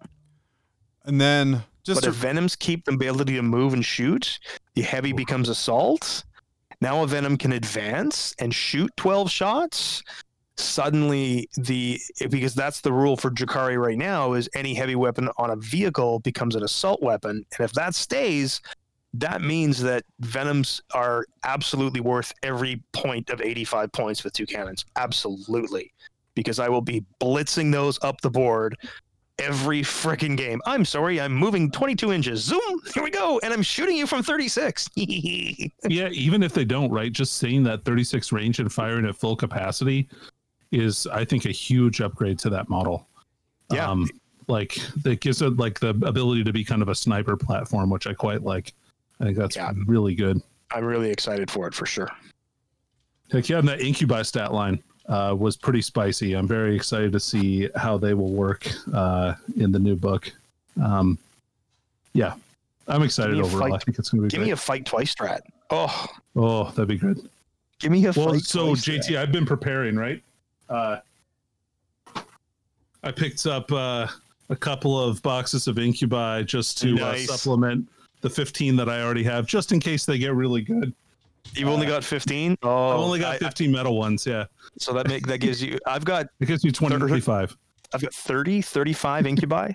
And then just but if Venoms keep the ability to move and shoot, the heavy becomes assault. Now a Venom can advance and shoot 12 shots. Suddenly, the because that's the rule for Drukhari right now is any heavy weapon on a vehicle becomes an assault weapon, and if that stays, that means that Venoms are absolutely worth every point of 85 points with two cannons. Absolutely, because I will be blitzing those up the board every freaking game. I'm sorry, I'm moving 22 inches. Zoom, here we go, and I'm shooting you from 36. [laughs] yeah, even if they don't, right? Just seeing that 36 range and firing at full capacity is, I think, a huge upgrade to that model. Yeah. Um, like that gives it like the ability to be kind of a sniper platform, which I quite like. I think that's Yeah. really good. I'm really excited for it for sure. Heck yeah, and that incubi stat line uh, was pretty spicy. I'm very excited to see how they will work uh, in the new book. Um, yeah, I'm excited Give me a overall. I think it's going to be Give great. me a fight twice strat. Oh, oh, that'd be good. give me a Well, fight so JT, I've been preparing, right? Uh, I picked up uh, a couple of boxes of incubi just to Nice. uh, supplement the 15 that I already have, just in case they get really good. You've only got 15. Oh, I've only got I- I- metal ones. Yeah, so that make that gives you. I've got it gives you me 25. I've got 30, 35 incubi.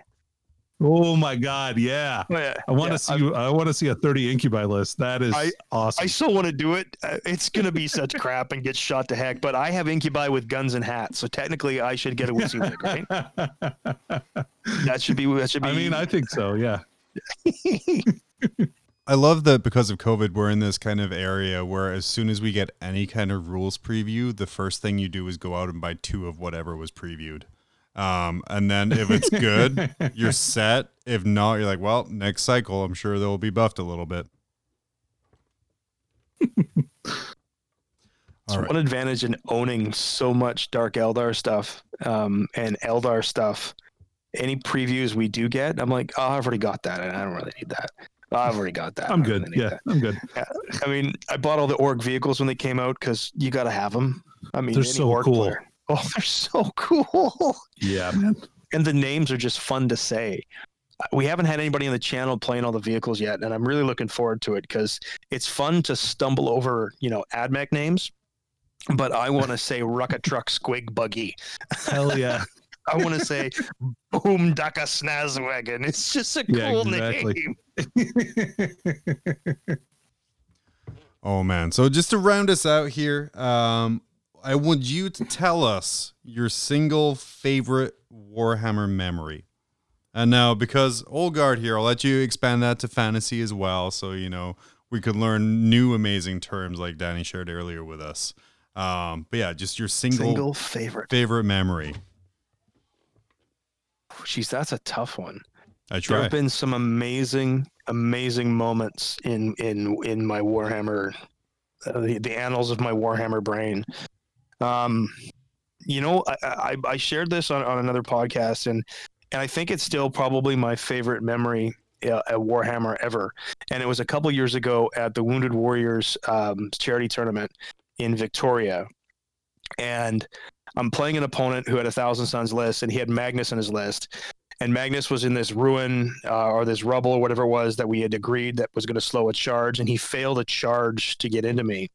Oh my god, yeah. Oh, yeah. I want Yeah, to see. I want to see a 30 incubi list. That is I- awesome. I still want to do it. Uh, It's gonna be such crap and get shot to heck. But I have incubi with guns and hats, so technically I should get a Wisulik, right? [laughs] That should be. That should be. I mean, I think so. Yeah. [laughs] I love that because of COVID, we're in this kind of area where as soon as we get any kind of rules preview, the first thing you do is go out and buy two of whatever was previewed. Um, and then if it's good, [laughs] you're set. If not, you're like, well, next cycle, I'm sure they'll be buffed a little bit. It's All right. one advantage in owning so much Dark Eldar stuff um, and Eldar stuff. Any previews we do get, I'm like, oh, I've already got that, and I don't really need that. I've already got that. I'm good. Yeah, that." I'm good. [laughs] I mean, I bought all the Ork vehicles when they came out because you got to have them. I mean, They're so Ork cool. player- [laughs] Oh, they're so cool. Yeah, [laughs] man. and the names are just fun to say. Uh, we haven't had anybody on the channel playing all the vehicles yet, and I'm really looking forward to it because it's fun to stumble over, you know, AdMech names. But I want to say Rukkatrukk Squigbuggy. Hell yeah. I want to say Boomdakka Snazzwagon. It's just a Yeah, cool exactly. name. [laughs] Oh man! So just to round us out here, um, I want you to tell us your single favorite Warhammer memory. And now, because Olgard here, I'll let you expand that to fantasy as well, so you know we could learn new amazing terms like Danny shared earlier with us. Um, but yeah, just your single, Single favorite. favorite memory. Jeez, that's a tough one. I There have been some amazing, amazing moments in in in my Warhammer, uh, the, the annals of my Warhammer brain. Um, you know, I, I, I shared this on, on another podcast, and and I think it's still probably my favorite memory uh, at Warhammer ever. And it was a couple years ago at the Wounded Warriors um, charity tournament in Victoria, and I'm playing an opponent who had a Thousand sons list, and he had Magnus in his list. And Magnus was in this ruin uh, or this rubble or whatever it was that we had agreed that was going to slow a charge, and he failed a charge to get into me.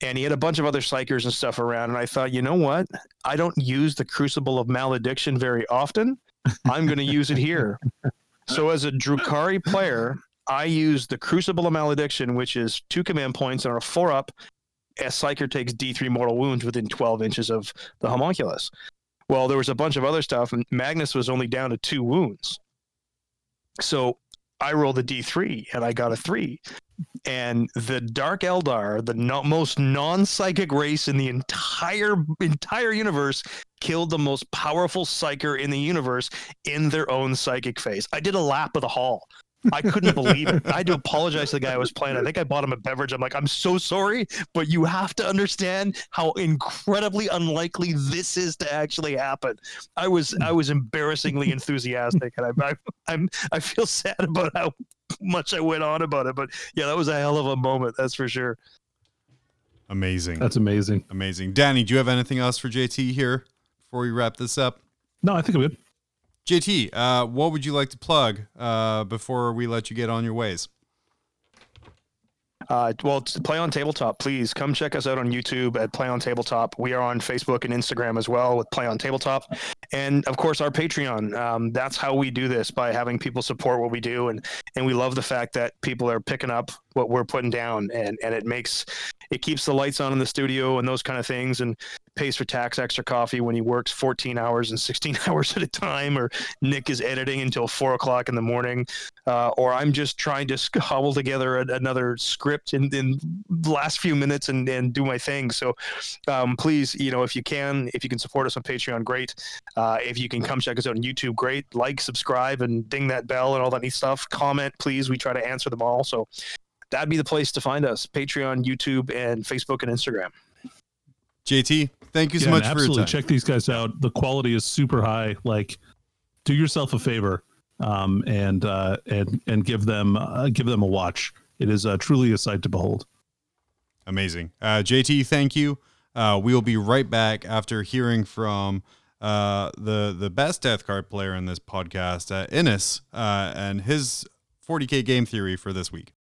And he had a bunch of other psykers and stuff around, and I thought, you know what? I don't use the Crucible of Malediction very often. I'm going to use it here. [laughs] So as a Drukhari player, I use the Crucible of Malediction, which is two command points and on a four up. A psyker takes D3 mortal wounds within 12 inches of the homunculus. Well, there was a bunch of other stuff, and Magnus was only down to two wounds. So I rolled a D3 and I got a three. And the Dark Eldar, the no- most non-psychic race in the entire entire universe, killed the most powerful psyker in the universe in their own psychic phase. I did a lap of the hall. I couldn't believe it. I had to apologize to the guy I was playing. I think I bought him a beverage. I'm like, I'm so sorry, but you have to understand how incredibly unlikely this is to actually happen. I was I was embarrassingly enthusiastic, and I, I I'm I feel sad about how much I went on about it. But yeah, that was a hell of a moment. That's for sure. Amazing. That's amazing. Amazing. Danny, do you have anything else for JT here before we wrap this up? No, I think I'm good. JT, uh, what would you like to plug uh, before we let you get on your ways? Uh, well, play on tabletop, please come check us out on YouTube at Play on Tabletop. We are on Facebook and Instagram as well with Play on Tabletop, and of course our Patreon. Um, that's how we do this by having people support what we do, and and we love the fact that people are picking up what we're putting down, and and it makes it keeps the lights on in the studio and those kind of things, and pays for tax extra coffee when he works 14 hours and 16 [laughs] hours at a time, or Nick is editing until four o'clock in the morning, uh, or I'm just trying to [laughs] cobble together a, another script in, in the last few minutes and, and do my thing. So um, please, you know, if you can, if you can support us on Patreon, great. Uh, if you can come check us out on YouTube, great. Like, subscribe, and ding that bell and all that neat stuff. Comment, please. We try to answer them all. So that'd be the place to find us Patreon, YouTube, and Facebook and Instagram. JT, thank you so Yeah, much and for your absolutely time. check these guys out. The quality is super high. Like, do yourself a favor um, and uh, and and give them uh, give them a watch. It is uh, truly a sight to behold. Amazing. Uh, JT, thank you. Uh, we will be right back after hearing from uh, the the best Death Guard player in this podcast, uh, Innes, uh, and his 40k game theory for this week.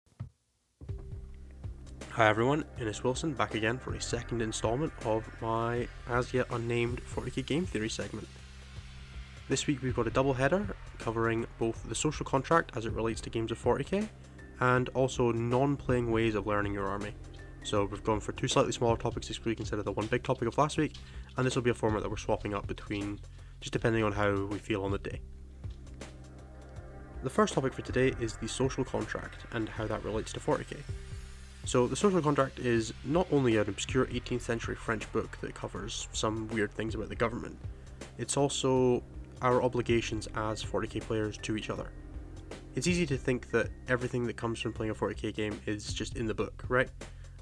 Hi everyone, Innes Wilson back again for a second installment of my as yet unnamed 40k game theory segment. This week we've got a double header covering both the social contract as it relates to games of 40k and also non playing ways of learning your army. So we've gone for two slightly smaller topics this week instead of the one big topic of last week, and this will be a format that we're swapping up between just depending on how we feel on the day. The first topic for today is the social contract and how that relates to 40k. So, the social contract is not only an obscure 18th century French book that covers some weird things about the government, it's also our obligations as 40k players to each other. It's easy to think that everything that comes from playing a 40k game is just in the book, right?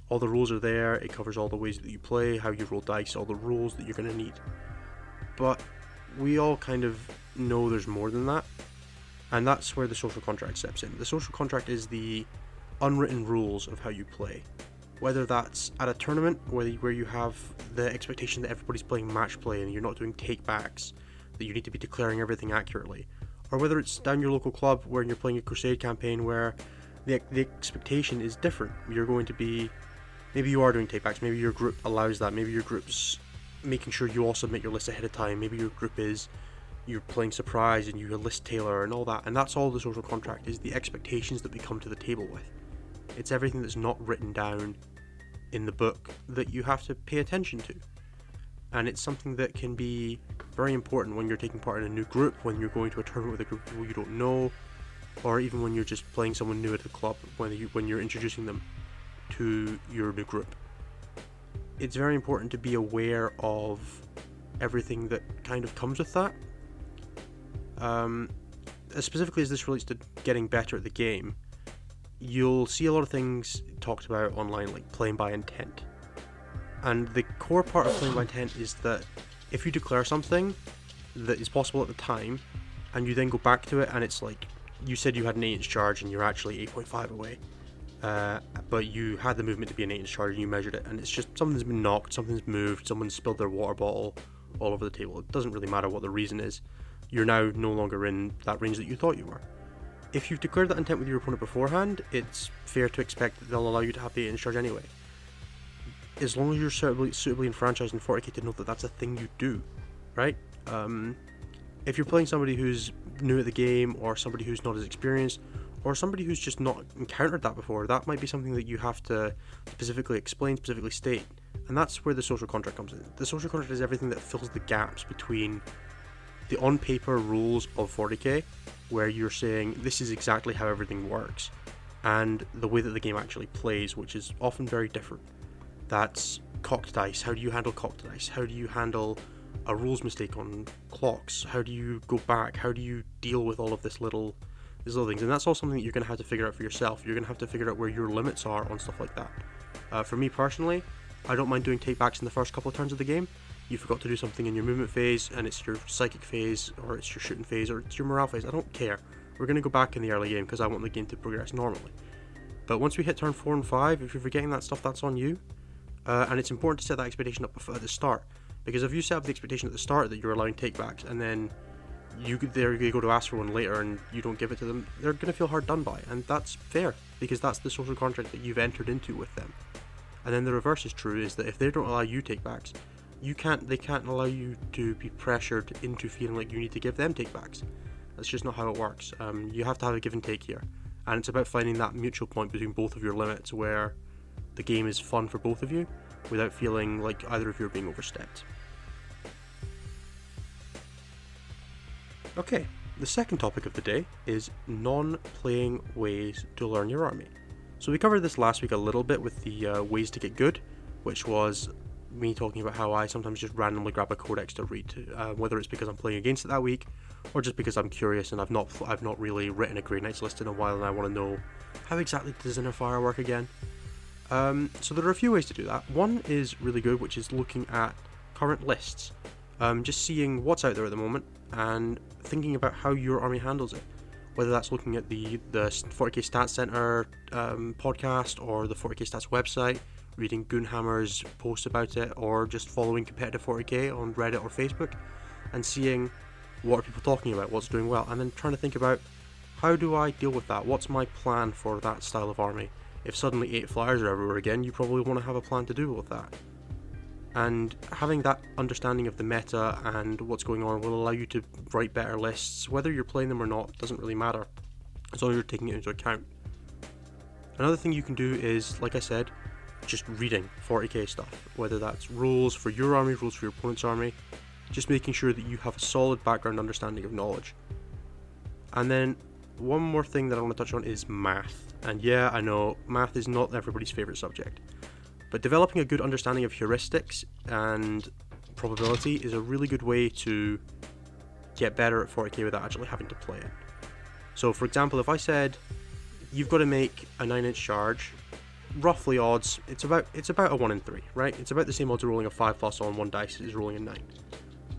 All the rules are there, it covers all the ways that you play, how you roll dice, all the rules that you're going to need. But we all kind of know there's more than that, and that's where the social contract steps in. The social contract is the unwritten rules of how you play. Whether that's at a tournament where where you have the expectation that everybody's playing match play and you're not doing take backs, that you need to be declaring everything accurately, or whether it's down your local club where you're playing a crusade campaign where the, the expectation is different. You're going to be maybe you are doing take backs, maybe your group allows that, maybe your group's making sure you all submit your list ahead of time, maybe your group is you're playing surprise and you're a list tailor and all that, and that's all the social contract is the expectations that we come to the table with. It's everything that's not written down in the book that you have to pay attention to. And it's something that can be very important when you're taking part in a new group, when you're going to a tournament with a group of people you don't know, or even when you're just playing someone new at the club, when, you, when you're introducing them to your new group. It's very important to be aware of everything that kind of comes with that. Um, specifically, as this relates to getting better at the game, you'll see a lot of things talked about online, like playing by intent. And the core part of playing by intent is that if you declare something that is possible at the time, and you then go back to it, and it's like you said you had an 8 inch charge and you're actually 8.5 away, uh, but you had the movement to be an 8 inch charge and you measured it, and it's just something's been knocked, something's moved, someone's spilled their water bottle all over the table. It doesn't really matter what the reason is. You're now no longer in that range that you thought you were if you've declared that intent with your opponent beforehand, it's fair to expect that they'll allow you to have the 8 inch charge anyway. As long as you're suitably, suitably enfranchised in 40k to know that that's a thing you do, right? Um, if you're playing somebody who's new at the game, or somebody who's not as experienced, or somebody who's just not encountered that before, that might be something that you have to specifically explain, specifically state. And that's where the social contract comes in. The social contract is everything that fills the gaps between the on paper rules of 40k where you're saying this is exactly how everything works and the way that the game actually plays which is often very different that's cocked dice how do you handle cocked dice how do you handle a rules mistake on clocks how do you go back how do you deal with all of this little these little things, and that's all something that you're going to have to figure out for yourself. You're going to have to figure out where your limits are on stuff like that. Uh, for me personally, I don't mind doing takebacks in the first couple of turns of the game. You forgot to do something in your movement phase, and it's your psychic phase, or it's your shooting phase, or it's your morale phase. I don't care. We're going to go back in the early game because I want the game to progress normally. But once we hit turn 4 and 5, if you're forgetting that stuff, that's on you. Uh, and it's important to set that expectation up at the start. Because if you set up the expectation at the start that you're allowing takebacks, and then you there you go to ask for one later and you don't give it to them, they're going to feel hard done by. And that's fair, because that's the social contract that you've entered into with them. And then the reverse is true, is that if they don't allow you takebacks, you can't they can't allow you to be pressured into feeling like you need to give them takebacks. That's just not how it works. Um, you have to have a give and take here, and it's about finding that mutual point between both of your limits where the game is fun for both of you without feeling like either of you are being overstepped. Okay, the second topic of the day is non playing ways to learn your army. So, we covered this last week a little bit with the uh, ways to get good, which was me talking about how I sometimes just randomly grab a codex to read, uh, whether it's because I'm playing against it that week or just because I'm curious and I've not I've not really written a Grey Knights list in a while and I want to know how exactly does Inner Fire work again. Um, so there are a few ways to do that. One is really good, which is looking at current lists, um, just seeing what's out there at the moment and thinking about how your army handles it. Whether that's looking at the the 40k Stats Center um, podcast or the 40k Stats website, reading Goonhammer's post about it, or just following competitive 40k on Reddit or Facebook, and seeing what people are people talking about, what's doing well, and then trying to think about how do I deal with that? What's my plan for that style of army? If suddenly eight flyers are everywhere again, you probably want to have a plan to deal with that. And having that understanding of the meta and what's going on will allow you to write better lists. Whether you're playing them or not doesn't really matter, as long as you're taking it into account. Another thing you can do is, like I said, just reading 40k stuff, whether that's rules for your army, rules for your opponent's army, just making sure that you have a solid background understanding of knowledge. And then one more thing that I want to touch on is math. And yeah, I know math is not everybody's favorite subject, but developing a good understanding of heuristics and probability is a really good way to get better at 40k without actually having to play it. So, for example, if I said you've got to make a 9 inch charge, roughly odds, it's about it's about a 1 in 3, right? It's about the same odds of rolling a 5 plus on one dice as rolling a 9.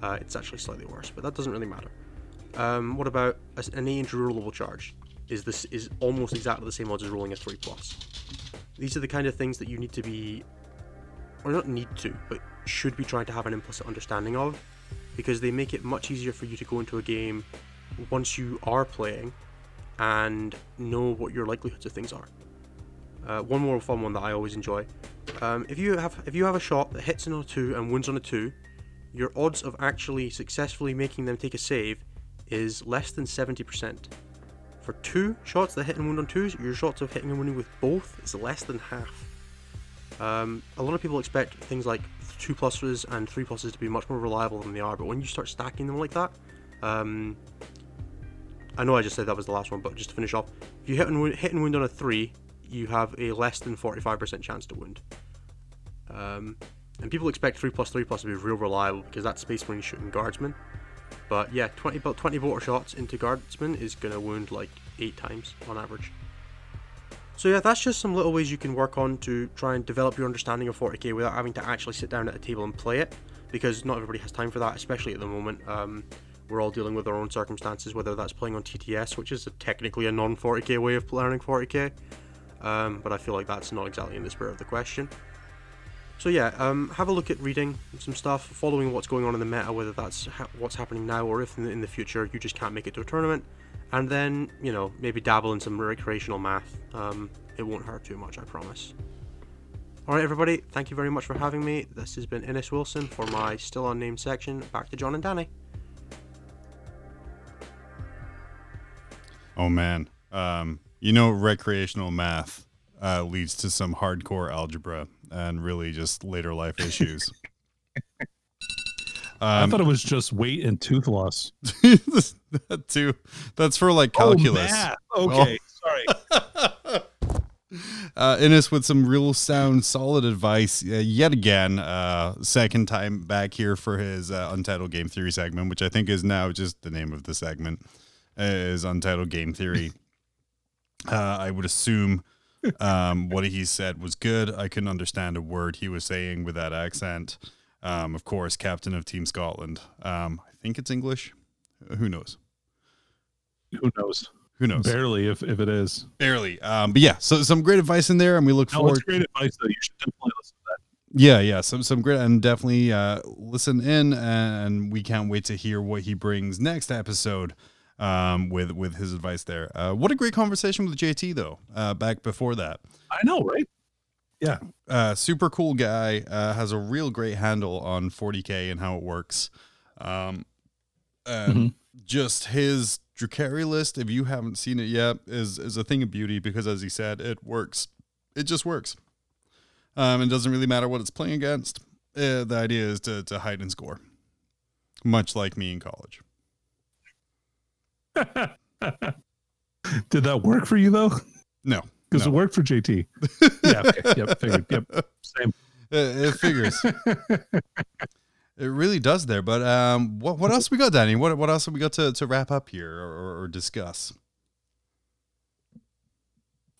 Uh, it's actually slightly worse, but that doesn't really matter. Um, what about an 8 inch rollable charge? Is this is almost exactly the same odds as rolling a 3 plus. These are the kind of things that you need to be, or not need to, but should be trying to have an implicit understanding of, because they make it much easier for you to go into a game once you are playing and know what your likelihoods of things are. Uh, one more fun one that I always enjoy. Um, if you have if you have a shot that hits on a two and wins on a two, your odds of actually successfully making them take a save is less than 70%. For two shots that hit and wound on twos, your shots of hitting and wounding with both is less than half. Um, a lot of people expect things like two pluses and three pluses to be much more reliable than they are, but when you start stacking them like that, um, I know I just said that was the last one, but just to finish off, if you hit and wound, hit and wound on a three, you have a less than 45% chance to wound. Um, and people expect 3 plus 3 plus to be real reliable because that's Space Marine shooting guardsmen. But yeah, 20 about 20 bolter shots into guardsmen is going to wound like 8 times on average. So yeah, that's just some little ways you can work on to try and develop your understanding of 40k without having to actually sit down at a table and play it, because not everybody has time for that, especially at the moment. Um, we're all dealing with our own circumstances, whether that's playing on TTS, which is a, technically a non-40k way of learning 40k, um, but I feel like that's not exactly in the spirit of the question. So yeah, um, have a look at reading some stuff, following what's going on in the meta, whether that's ha- what's happening now or if in the, in the future you just can't make it to a tournament, and then you know maybe dabble in some recreational math. Um, it won't hurt too much, I promise. All right, everybody, thank you very much for having me. This has been Innes Wilson for my still unnamed section. Back to John and Danny. Oh man, um, you know, recreational math uh, leads to some hardcore algebra and really just later life issues. [laughs] I Um, thought it was just weight and tooth loss. [laughs] that too. That's for like calculus. Oh, math. Okay, sorry. [laughs] uh, Innes with some real sound, solid advice uh, yet again. Uh, second time back here for his uh, Untitled Game Theory segment, which I think is now just the name of the segment. is Untitled Game Theory. Uh, I would assume um, what he said was good. I couldn't understand a word he was saying with that accent. Um, of course, captain of Team Scotland. Um, I think it's English. Who knows? Who knows? Who knows? Barely, if if it is. Barely. Um, but yeah, so some great advice in there, and we look No, forward. it's great advice though. You should definitely listen to that. Yeah, yeah, some some great, and definitely uh, listen in, and we can't wait to hear what he brings next episode um, with with his advice there. Uh, what a great conversation with JT though. Uh, back before that, I know, right? Yeah, uh, super cool guy, uh, has a real great handle on 40k and how it works. Um, and Mhm. just his Drukhari list, if you haven't seen it yet, is is a thing of beauty because, as he said, it works. It just works. Um, it doesn't really matter what it's playing against. Uh, the idea is to to hide and score, much like me in college. [laughs] Did that work for you though? No, Because No. it worked for JT. [laughs] yeah. Okay. Yep. Figured. Yep. Same. [laughs] it, it figures. It really does there. But um, what what else we got, Danny? What what else have we got to, to wrap up here or, or, discuss?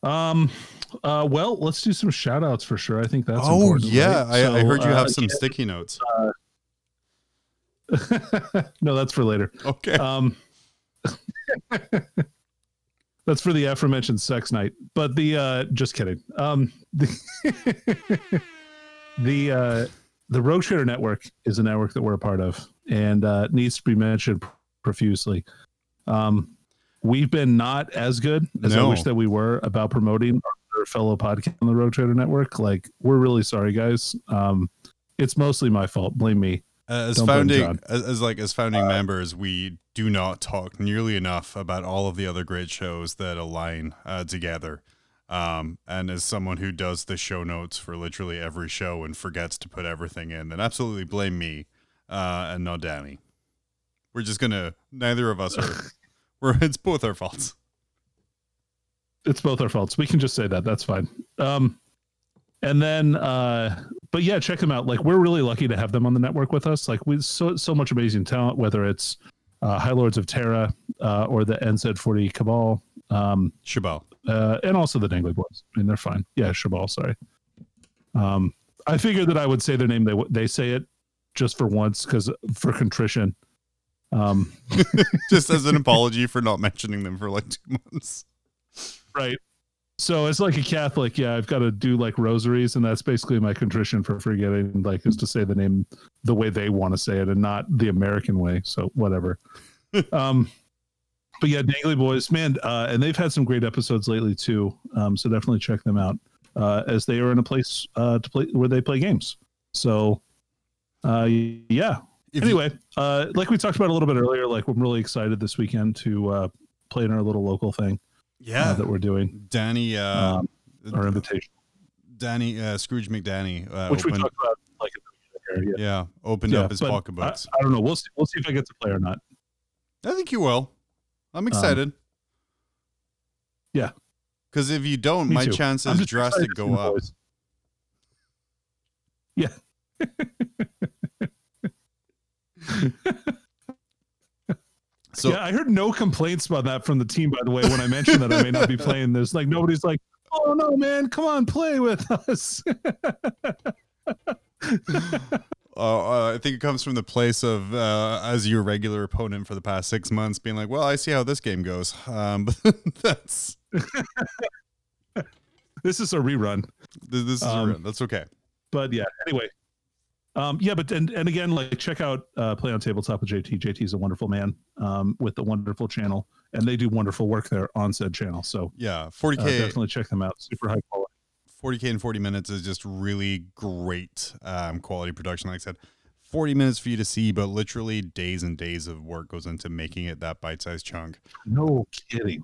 Um. Uh. Well, let's do some shout outs for sure. I think that's. oh yeah, right? I, I heard you uh, have some sticky notes. no, that's for later. Okay. Um, [laughs] that's for the aforementioned sex night. But the uh, just kidding. Um, [laughs] the the uh, the Rogue Trader Network is a network that we're a part of, and uh, needs to be mentioned profusely. Um, we've been not as good as I wish that we were about promoting our fellow podcast on the Rogue Trader Network. Like, we're really sorry, guys. Um, it's mostly my fault. Blame me. As don't founding as, as like as Uh, founding members, we do not talk nearly enough about all of the other great shows that align uh, together. Um, and as someone who does the show notes for literally every show and forgets to put everything in, then absolutely blame me uh, and not Danny. We're just gonna. Neither of us are. [laughs] We're. It's both our faults. it's both our faults. We can just say that. That's fine. Um, and then, uh, but yeah, check them out. Like we're really lucky to have them on the network with us. Like we so so much amazing talent, whether it's uh, High Lords of Terra uh, or the NZ40 Cabal, um, Shabal. uh, and also the Dangly Boys. I mean, they're fine. Yeah, Shabal. Sorry. Um, I figured that I would say their name. They they say it just for once because for contrition. Um, [laughs] Just as an apology for not mentioning them for like two months. Right. So it's like a Catholic, yeah, I've got to do like rosaries, and that's basically my contrition for forgetting, like, is to say the name the way they want to say it and not the American way. So whatever. [laughs] um, but yeah, Dangly Boys, man, uh, and they've had some great episodes lately too. Um, so definitely check them out uh, as they are in a place uh, to play where they play games. So, uh, yeah. If you- anyway, uh, like we talked about a little bit earlier, like I'm really excited this weekend to uh, play in our little local thing yeah, uh, that we're doing. Danny. Uh, Um, our invitation, Danny uh, Scrooge McDanny, uh, which we talked about like at the beginning here. Yeah. yeah, opened Yeah, up his pocketbooks. I, I don't know. We'll see. We'll see if I get to play or not. I, think you will. I'm excited. yeah. because if you don't, Me my too. Chances drastic excited to see go up. boys. Yeah. [laughs] [laughs] So yeah, I heard no complaints about that from the team. By the way, when I mentioned that I may not be [laughs] playing this, like nobody's like, "Oh no, man, come on, play with us." [laughs] uh, uh, I think it comes from the place of uh, as your regular opponent for the past six months, being like, "Well, I see how this game goes." Um, but [laughs] that's this is a rerun. this is Um, that's okay. but yeah anyway um yeah but and, and again like check out uh play on tabletop with jt jt is a wonderful man um with a wonderful channel and they do wonderful work there on said channel so Yeah, uh, 40k, definitely check them out super high quality 40k in 40 minutes is just really great um, quality production. Like I said, 40 minutes for you to see, but literally days and days of work goes into making it that bite-sized chunk. no kidding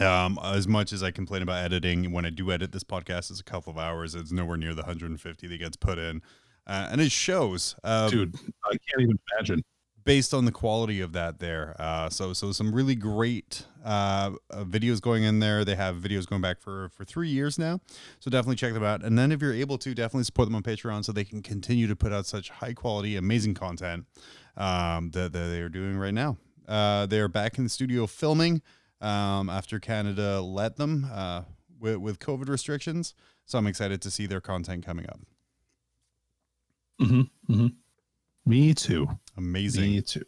Um, as much as I complain about editing, when I do edit this podcast, it's a couple of hours. It's nowhere near the 150 that gets put in, uh, and it shows. Uh, dude i can't even imagine based on the quality of that there. Uh, so so some really great uh, uh, videos going in there. They have videos going back for for three years now. So definitely check them out. And then if you're able to, definitely support them on Patreon so they can continue to put out such high quality, amazing content um, that, that they are doing right now. Uh, they're back in the studio filming um, after Canada let them uh, with, with COVID restrictions. So I'm excited to see their content coming up. Mm-hmm, mm-hmm. Me too. Amazing. Me too.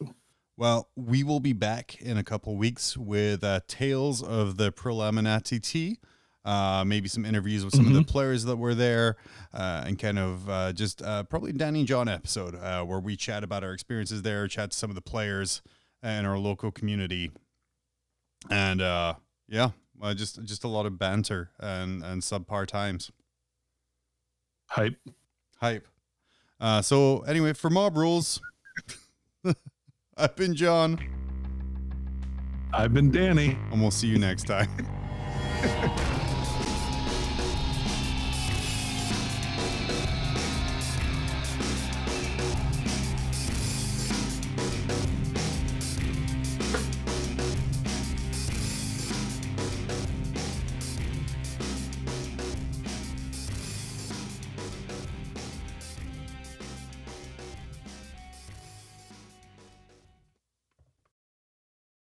Well, we will be back in a couple weeks with uh, Tales of the Preliminati T. Uh, maybe some interviews with some of the players that were there, uh, and kind of uh, just uh, probably Danny John episode uh, where we chat about our experiences there, chat to some of the players and our local community, and uh, yeah, uh, just just a lot of banter and and subpar times. Hype. Hype. Uh, so anyway, for Mob Rules, [laughs] I've been John, I've been Danny. and we'll see you next time. [laughs]